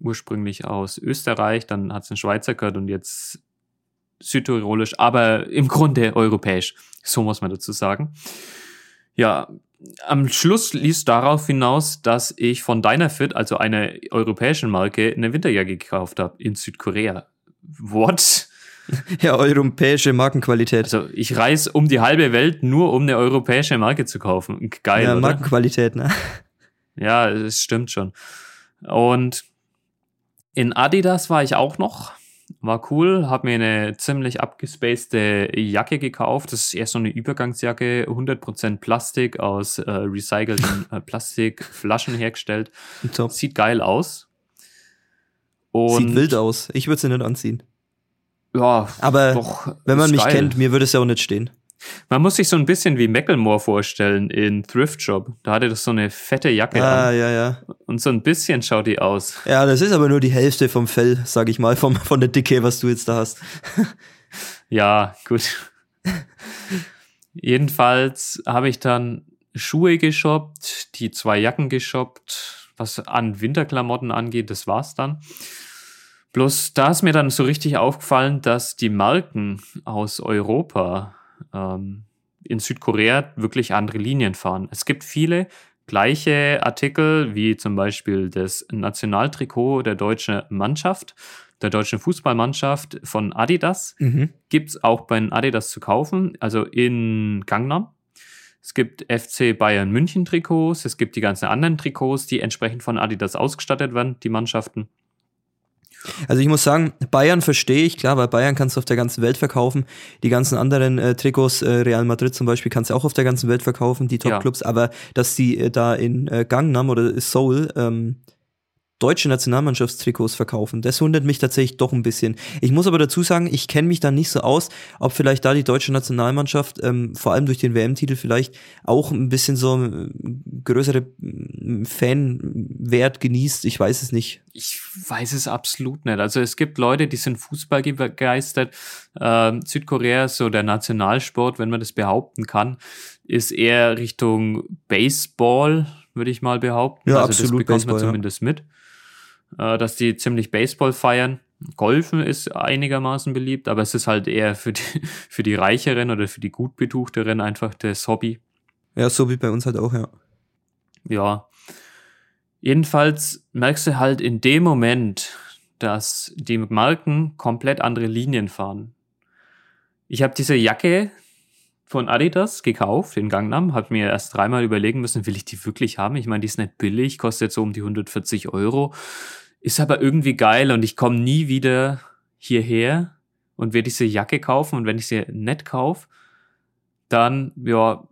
ursprünglich aus Österreich, dann hat es einen Schweizer gehört und jetzt südtirolisch, aber im Grunde europäisch. So muss man dazu sagen. Ja, am Schluss ließ darauf hinaus, dass ich von Dynafit, also einer europäischen Marke, eine Winterjacke gekauft habe in Südkorea. What? Ja, europäische Markenqualität. Also ich reise um die halbe Welt nur, um eine europäische Marke zu kaufen. Geil. Ja, oder? Markenqualität, ne? Ja, es stimmt schon. Und in Adidas war ich auch noch. War cool, habe mir eine ziemlich abgespacede Jacke gekauft. Das ist eher so eine Übergangsjacke, 100% Plastik aus äh, recycelten äh, Plastikflaschen hergestellt. Top. Sieht geil aus. Und Sieht wild aus. Ich würde sie nicht anziehen. Ja, aber doch, wenn man mich geil. kennt, mir würde es ja auch nicht stehen. Man muss sich so ein bisschen wie Macklemore vorstellen in Thrift Shop. Da hatte das so eine fette Jacke ah, an. ja, ja. Und so ein bisschen schaut die aus. Ja, das ist aber nur die Hälfte vom Fell, sag ich mal, vom, von der Dicke, was du jetzt da hast. ja, gut. Jedenfalls habe ich dann Schuhe geshoppt, die zwei Jacken geshoppt. Was an Winterklamotten angeht, das war's dann. Bloß da ist mir dann so richtig aufgefallen, dass die Marken aus Europa ähm, in Südkorea wirklich andere Linien fahren. Es gibt viele gleiche Artikel, wie zum Beispiel das Nationaltrikot der deutschen Mannschaft, der deutschen Fußballmannschaft von Adidas. Mhm. Gibt es auch bei Adidas zu kaufen, also in Gangnam. Es gibt FC Bayern München Trikots, es gibt die ganzen anderen Trikots, die entsprechend von Adidas ausgestattet werden, die Mannschaften. Also ich muss sagen, Bayern verstehe ich, klar, weil Bayern kannst du auf der ganzen Welt verkaufen. Die ganzen anderen äh, Trikots, äh, Real Madrid zum Beispiel, kannst du auch auf der ganzen Welt verkaufen, die Top-Clubs, ja. aber dass die äh, da in äh, Gangnam oder Seoul ähm, deutsche Nationalmannschaftstrikots verkaufen. Das wundert mich tatsächlich doch ein bisschen. Ich muss aber dazu sagen, ich kenne mich da nicht so aus, ob vielleicht da die deutsche Nationalmannschaft, ähm, vor allem durch den WM-Titel vielleicht auch ein bisschen so äh, größere äh, Fanwert genießt. Ich weiß es nicht. Ich weiß es absolut nicht. Also es gibt Leute, die sind Fußball begeistert. Ähm, Südkorea ist so der Nationalsport, wenn man das behaupten kann, ist eher Richtung Baseball, würde ich mal behaupten. Ja, also absolut das bekommt Baseball, man ja. zumindest mit äh, dass die ziemlich Baseball feiern. Golfen ist einigermaßen beliebt, aber es ist halt eher für die, für die Reicheren oder für die gut betuchteren einfach das Hobby. Ja, so wie bei uns halt auch, ja. Ja. Jedenfalls merkst du halt in dem Moment, dass die Marken komplett andere Linien fahren. Ich habe diese Jacke von Adidas gekauft in Gangnam, habe mir erst dreimal überlegen müssen, will ich die wirklich haben? Ich meine, die ist nicht billig, kostet so um die 140 Euro, ist aber irgendwie geil und ich komme nie wieder hierher und werde diese Jacke kaufen und wenn ich sie nicht kaufe, dann, ja,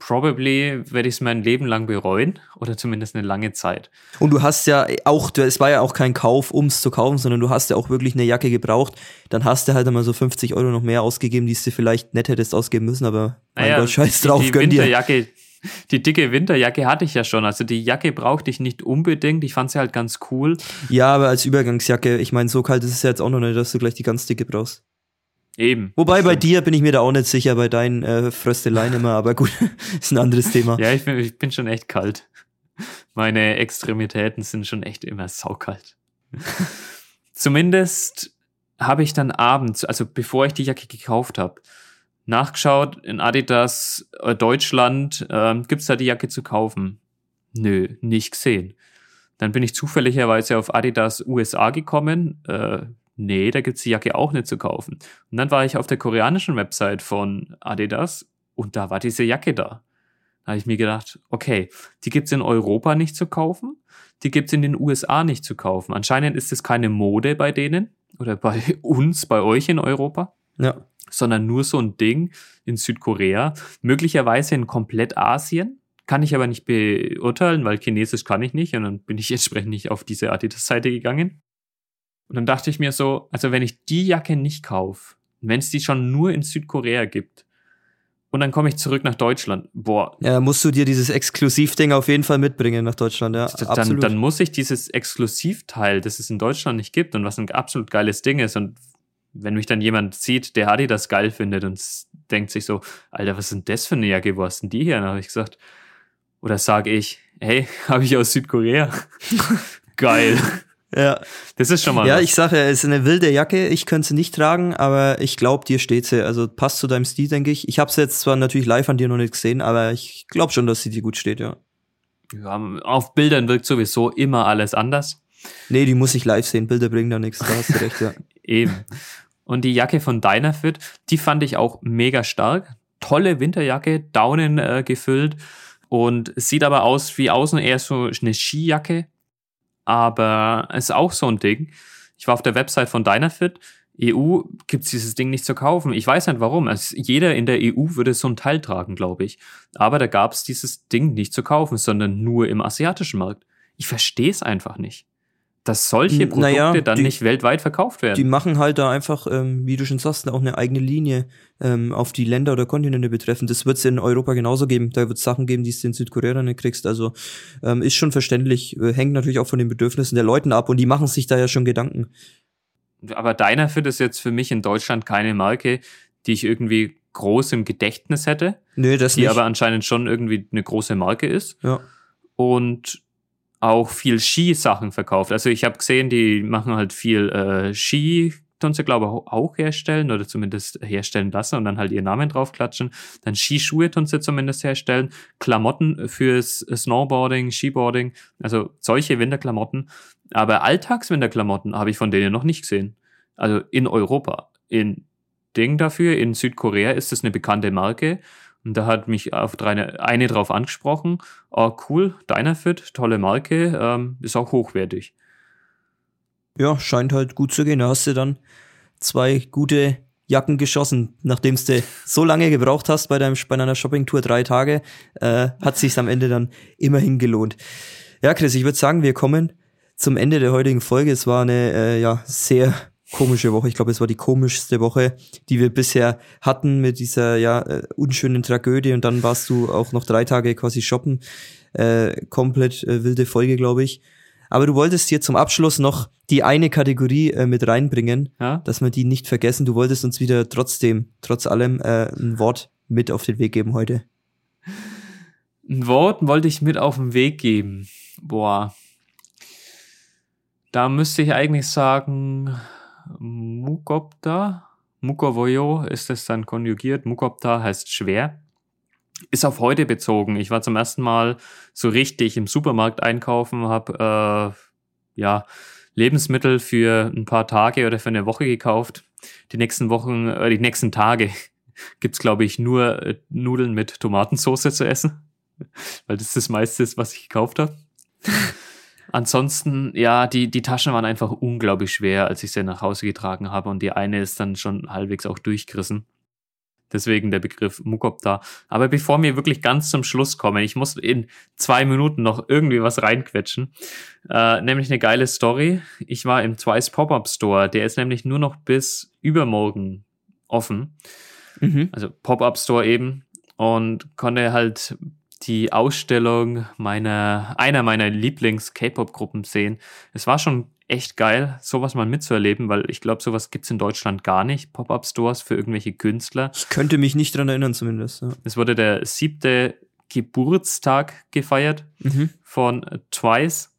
probably werde ich es mein Leben lang bereuen oder zumindest eine lange Zeit. Und du hast ja auch, es war ja auch kein Kauf, um es zu kaufen, sondern du hast ja auch wirklich eine Jacke gebraucht. Dann hast du halt einmal so 50 Euro noch mehr ausgegeben, die du vielleicht nicht hättest ausgeben müssen, aber mein Gott, scheiß drauf, die, die gönn dir. Winterjacke, die dicke Winterjacke hatte ich ja schon. Also die Jacke brauchte ich nicht unbedingt. Ich fand sie halt ganz cool. Ja, aber als Übergangsjacke, ich meine, so kalt ist es ja jetzt auch noch nicht, dass du gleich die ganz dicke brauchst. Eben. Wobei bei dir bin ich mir da auch nicht sicher, bei deinen äh, Frösteleien immer, aber gut, ist ein anderes Thema. Ja, ich bin, ich bin schon echt kalt. Meine Extremitäten sind schon echt immer saukalt. Zumindest habe ich dann abends, also bevor ich die Jacke gekauft habe, nachgeschaut in Adidas äh, Deutschland, ähm, gibt's da die Jacke zu kaufen? Nö, nicht gesehen. Dann bin ich zufälligerweise auf Adidas USA gekommen. Äh, nee, da gibt's die Jacke auch nicht zu kaufen. Und dann war ich auf der koreanischen Website von Adidas und da war diese Jacke da. Da habe ich mir gedacht, okay, die gibt's in Europa nicht zu kaufen, die gibt's in den USA nicht zu kaufen. Anscheinend ist es keine Mode bei denen oder bei uns, bei euch in Europa, Ja. Sondern nur so ein Ding in Südkorea, möglicherweise in komplett Asien. Kann ich aber nicht beurteilen, weil Chinesisch kann ich nicht und dann bin ich entsprechend nicht auf diese Adidas-Seite gegangen. Und dann dachte ich mir so, also wenn ich die Jacke nicht kaufe, wenn es die schon nur in Südkorea gibt, und dann komme ich zurück nach Deutschland, boah, Ja, musst du dir dieses Exklusivding auf jeden Fall mitbringen nach Deutschland, ja. dann, absolut. dann muss ich dieses Exklusivteil, das es in Deutschland nicht gibt und was ein absolut geiles Ding ist und wenn mich dann jemand sieht, der Adidas geil findet und denkt sich so, Alter, was denn das für eine Jacke, wo hast denn die her? Dann habe ich gesagt, oder sage ich, hey, habe ich aus Südkorea. geil. ja. Das ist schon mal ja, was. ich sage, ja, es ist eine wilde Jacke. Ich könnte sie nicht tragen, aber ich glaube, dir steht sie. Also passt zu deinem Stil, denke ich. Ich habe sie jetzt zwar natürlich live an dir noch nicht gesehen, aber ich glaube schon, dass sie dir gut steht, ja. ja, auf Bildern wirkt sowieso immer alles anders. Nee, die muss ich live sehen. Bilder bringen da nichts. Da hast du recht, ja. Eben. Und die Jacke von Dynafit, die fand ich auch mega stark. Tolle Winterjacke, Daunen äh, gefüllt und sieht aber aus wie außen eher so eine Skijacke. Aber ist auch so ein Ding. Ich war auf der Website von Dynafit. EU gibt's dieses Ding nicht zu kaufen. Ich weiß nicht warum. Also jeder in der EU würde so ein Teil tragen, glaube ich. Aber da gab's dieses Ding nicht zu kaufen, sondern nur im asiatischen Markt. Ich verstehe es einfach nicht. Dass solche Produkte naja, dann die- nicht weltweit verkauft werden. Die machen halt da einfach, ähm, wie du schon sagst, auch eine eigene Linie ähm, auf die Länder oder Kontinente betreffen. Das wird es in Europa genauso geben. Da wird es Sachen geben, die du in Südkorea nicht kriegst. Also ähm, ist schon verständlich. Äh, hängt natürlich auch von den Bedürfnissen der Leuten ab und die machen sich da ja schon Gedanken. Aber Dynafit ist jetzt für mich in Deutschland keine Marke, die ich irgendwie groß im Gedächtnis hätte, Nö, das die nicht. aber anscheinend schon irgendwie eine große Marke ist ja. und auch viel Skisachen verkauft. Also ich habe gesehen, die machen halt viel äh, Ski, tun sie glaube ich auch herstellen oder zumindest herstellen lassen und dann halt ihren Namen draufklatschen. Dann Skischuhe tun sie zumindest herstellen, Klamotten fürs Snowboarding, Skiboarding, also solche Winterklamotten. Aber Alltagswinterklamotten habe ich von denen noch nicht gesehen. Also in Europa. In Ding dafür, in Südkorea ist es eine bekannte Marke. Und da hat mich auf eine, eine drauf angesprochen. Oh, cool, Dynafit, tolle Marke, ähm, ist auch hochwertig. ja, scheint halt gut zu gehen. Da hast du dann zwei gute Jacken geschossen, nachdem du so lange gebraucht hast bei, deinem, bei deiner Shoppingtour, drei Tage, äh, hat sich's am Ende dann immerhin gelohnt. Ja, Chris, ich würde sagen, wir kommen zum Ende der heutigen Folge. Es war eine äh, ja sehr komische Woche. Ich glaube, es war die komischste Woche, die wir bisher hatten mit dieser ja äh, unschönen Tragödie. Und dann warst du auch noch drei Tage quasi shoppen. Äh, komplett äh, wilde Folge, glaube ich. Aber du wolltest hier zum Abschluss noch die eine Kategorie äh, mit reinbringen, Ja? dass wir die nicht vergessen. Du wolltest uns wieder trotzdem, trotz allem, äh, ein Wort mit auf den Weg geben heute. Ein Wort wollte ich mit auf den Weg geben. Boah. Da müsste ich eigentlich sagen, Mukopta. Mukovoyo ist es dann konjugiert. Mukopta heißt schwer. Ist auf heute bezogen. Ich war zum ersten Mal so richtig im Supermarkt einkaufen, habe äh, ja Lebensmittel für ein paar Tage oder für eine Woche gekauft. Die nächsten Wochen, äh, die nächsten Tage gibt's glaube ich nur äh, Nudeln mit Tomatensauce zu essen, weil das das meiste ist, was ich gekauft habe. Ansonsten, ja, die, die Taschen waren einfach unglaublich schwer, als ich sie nach Hause getragen habe und die eine ist dann schon halbwegs auch durchgerissen. Deswegen der Begriff Mukopta. Aber bevor wir wirklich ganz zum Schluss kommen, ich muss in zwei Minuten noch irgendwie was reinquetschen. Äh, nämlich eine geile Story. Ich war im Twice Pop-Up Store. Der ist nämlich nur noch bis übermorgen offen. Mhm. Also Pop-Up Store eben. Und konnte halt die Ausstellung meiner, einer meiner Lieblings-K-Pop-Gruppen sehen. Es war schon echt geil, sowas mal mitzuerleben, weil ich glaube, sowas gibt's in Deutschland gar nicht. Pop-Up-Stores für irgendwelche Künstler. Ich könnte mich nicht dran erinnern, zumindest. Ja. Es wurde der siebte Geburtstag gefeiert Mhm. von Twice.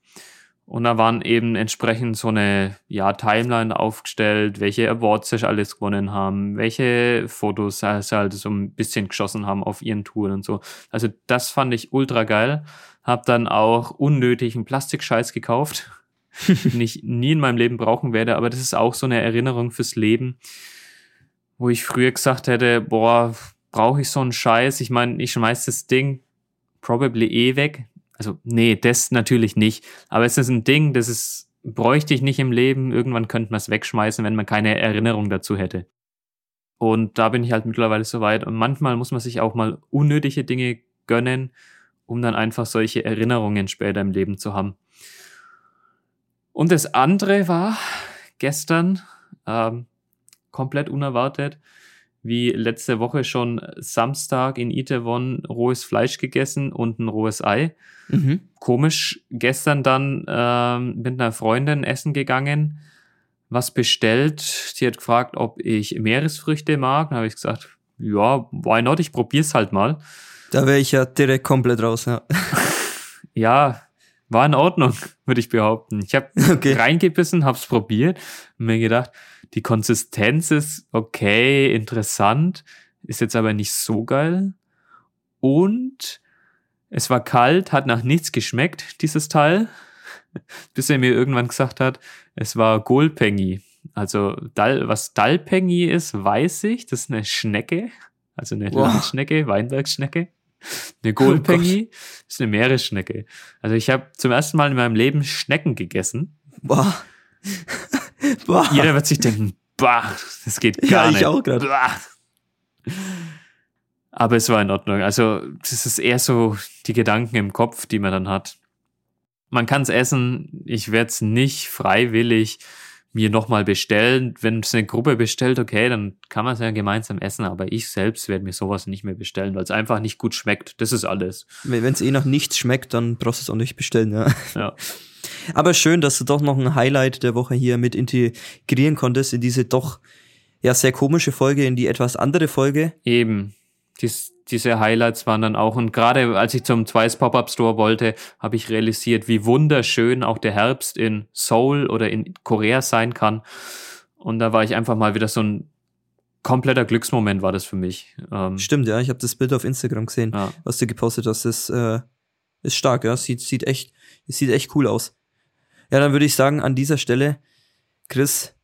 Und da waren eben entsprechend so eine ja, Timeline aufgestellt, welche Awards sie alles gewonnen haben, welche Fotos sie halt so ein bisschen geschossen haben auf ihren Touren und so. Also das fand ich ultra geil. Hab dann auch unnötigen Plastikscheiß gekauft, den ich nie in meinem Leben brauchen werde, aber das ist auch so eine Erinnerung fürs Leben, wo ich früher gesagt hätte, boah, brauche ich so einen Scheiß? Ich meine, ich schmeiß das Ding probably eh weg. Also, nee, das natürlich nicht. Aber es ist ein Ding, das ist, bräuchte ich nicht im Leben. Irgendwann könnte man es wegschmeißen, wenn man keine Erinnerung dazu hätte. Und da bin ich halt mittlerweile so weit. Und manchmal muss man sich auch mal unnötige Dinge gönnen, um dann einfach solche Erinnerungen später im Leben zu haben. Und das andere war gestern ähm, komplett unerwartet, wie letzte Woche schon Samstag in Itewon rohes Fleisch gegessen und ein rohes Ei. Mhm. Komisch, gestern dann ähm, mit einer Freundin essen gegangen, was bestellt. Sie hat gefragt, ob ich Meeresfrüchte mag. Dann habe ich gesagt, ja, why not? Ich probier's halt mal. Da wäre ich ja direkt komplett raus, ja. Ja, war in Ordnung, würde ich behaupten. Ich habe Okay. reingebissen, hab's probiert und mir gedacht, die Konsistenz ist okay, interessant, ist jetzt aber nicht so geil. Und es war kalt, hat nach nichts geschmeckt, dieses Teil. Bis er mir irgendwann gesagt hat, es war Golpengi. Also, Dal, was Dalpengi ist, weiß ich. Das ist eine Schnecke. Also eine Wow. Landschnecke, Weinbergschnecke. Eine Golpengi ist eine Meeresschnecke. Also ich habe zum ersten Mal in meinem Leben Schnecken gegessen. Boah. Boah. Jeder wird sich denken, bah, das geht Ja, gar ich nicht. auch grad. Bah. Aber es war in Ordnung. Also das ist eher so die Gedanken im Kopf, die man dann hat. Man kann es essen. Ich werde es nicht freiwillig mir nochmal bestellen. Wenn es eine Gruppe bestellt, okay, dann kann man es ja gemeinsam essen. Aber ich selbst werde mir sowas nicht mehr bestellen, weil es einfach nicht gut schmeckt. Das ist alles. Wenn es eh nach nichts schmeckt, dann brauchst du es auch nicht bestellen, ja. Ja. Aber schön, dass du doch noch ein Highlight der Woche hier mit integrieren konntest in diese doch ja sehr komische Folge, in die etwas andere Folge. Eben. Dies, diese Highlights waren dann auch, und gerade als ich zum Twice Pop-Up Store wollte, habe ich realisiert, wie wunderschön auch der Herbst in Seoul oder in Korea sein kann. Und da war ich einfach mal wieder so ein kompletter Glücksmoment war das für mich. Ähm, Stimmt, ja, ich habe das Bild auf Instagram gesehen, ja. was du gepostet hast. Das äh, ist stark, ja, sieht sieht echt es sieht echt cool aus. Ja, dann würde ich sagen, an dieser Stelle Chris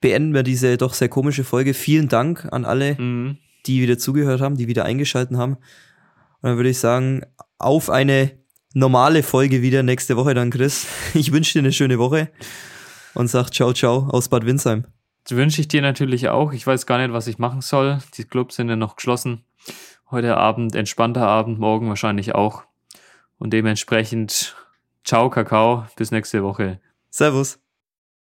beenden wir diese doch sehr komische Folge. Vielen Dank an alle, Mhm. Die wieder zugehört haben, die wieder eingeschalten haben. Und dann würde ich sagen, auf eine normale Folge wieder nächste Woche dann, Chris. Ich wünsche dir eine schöne Woche und sag ciao, ciao aus Bad Windsheim. Das wünsche ich dir natürlich auch. Ich weiß gar nicht, was ich machen soll. Die Clubs sind ja noch geschlossen. Heute Abend, entspannter Abend, morgen wahrscheinlich auch. Und dementsprechend, Ciao, Kakao. Bis nächste Woche. Servus.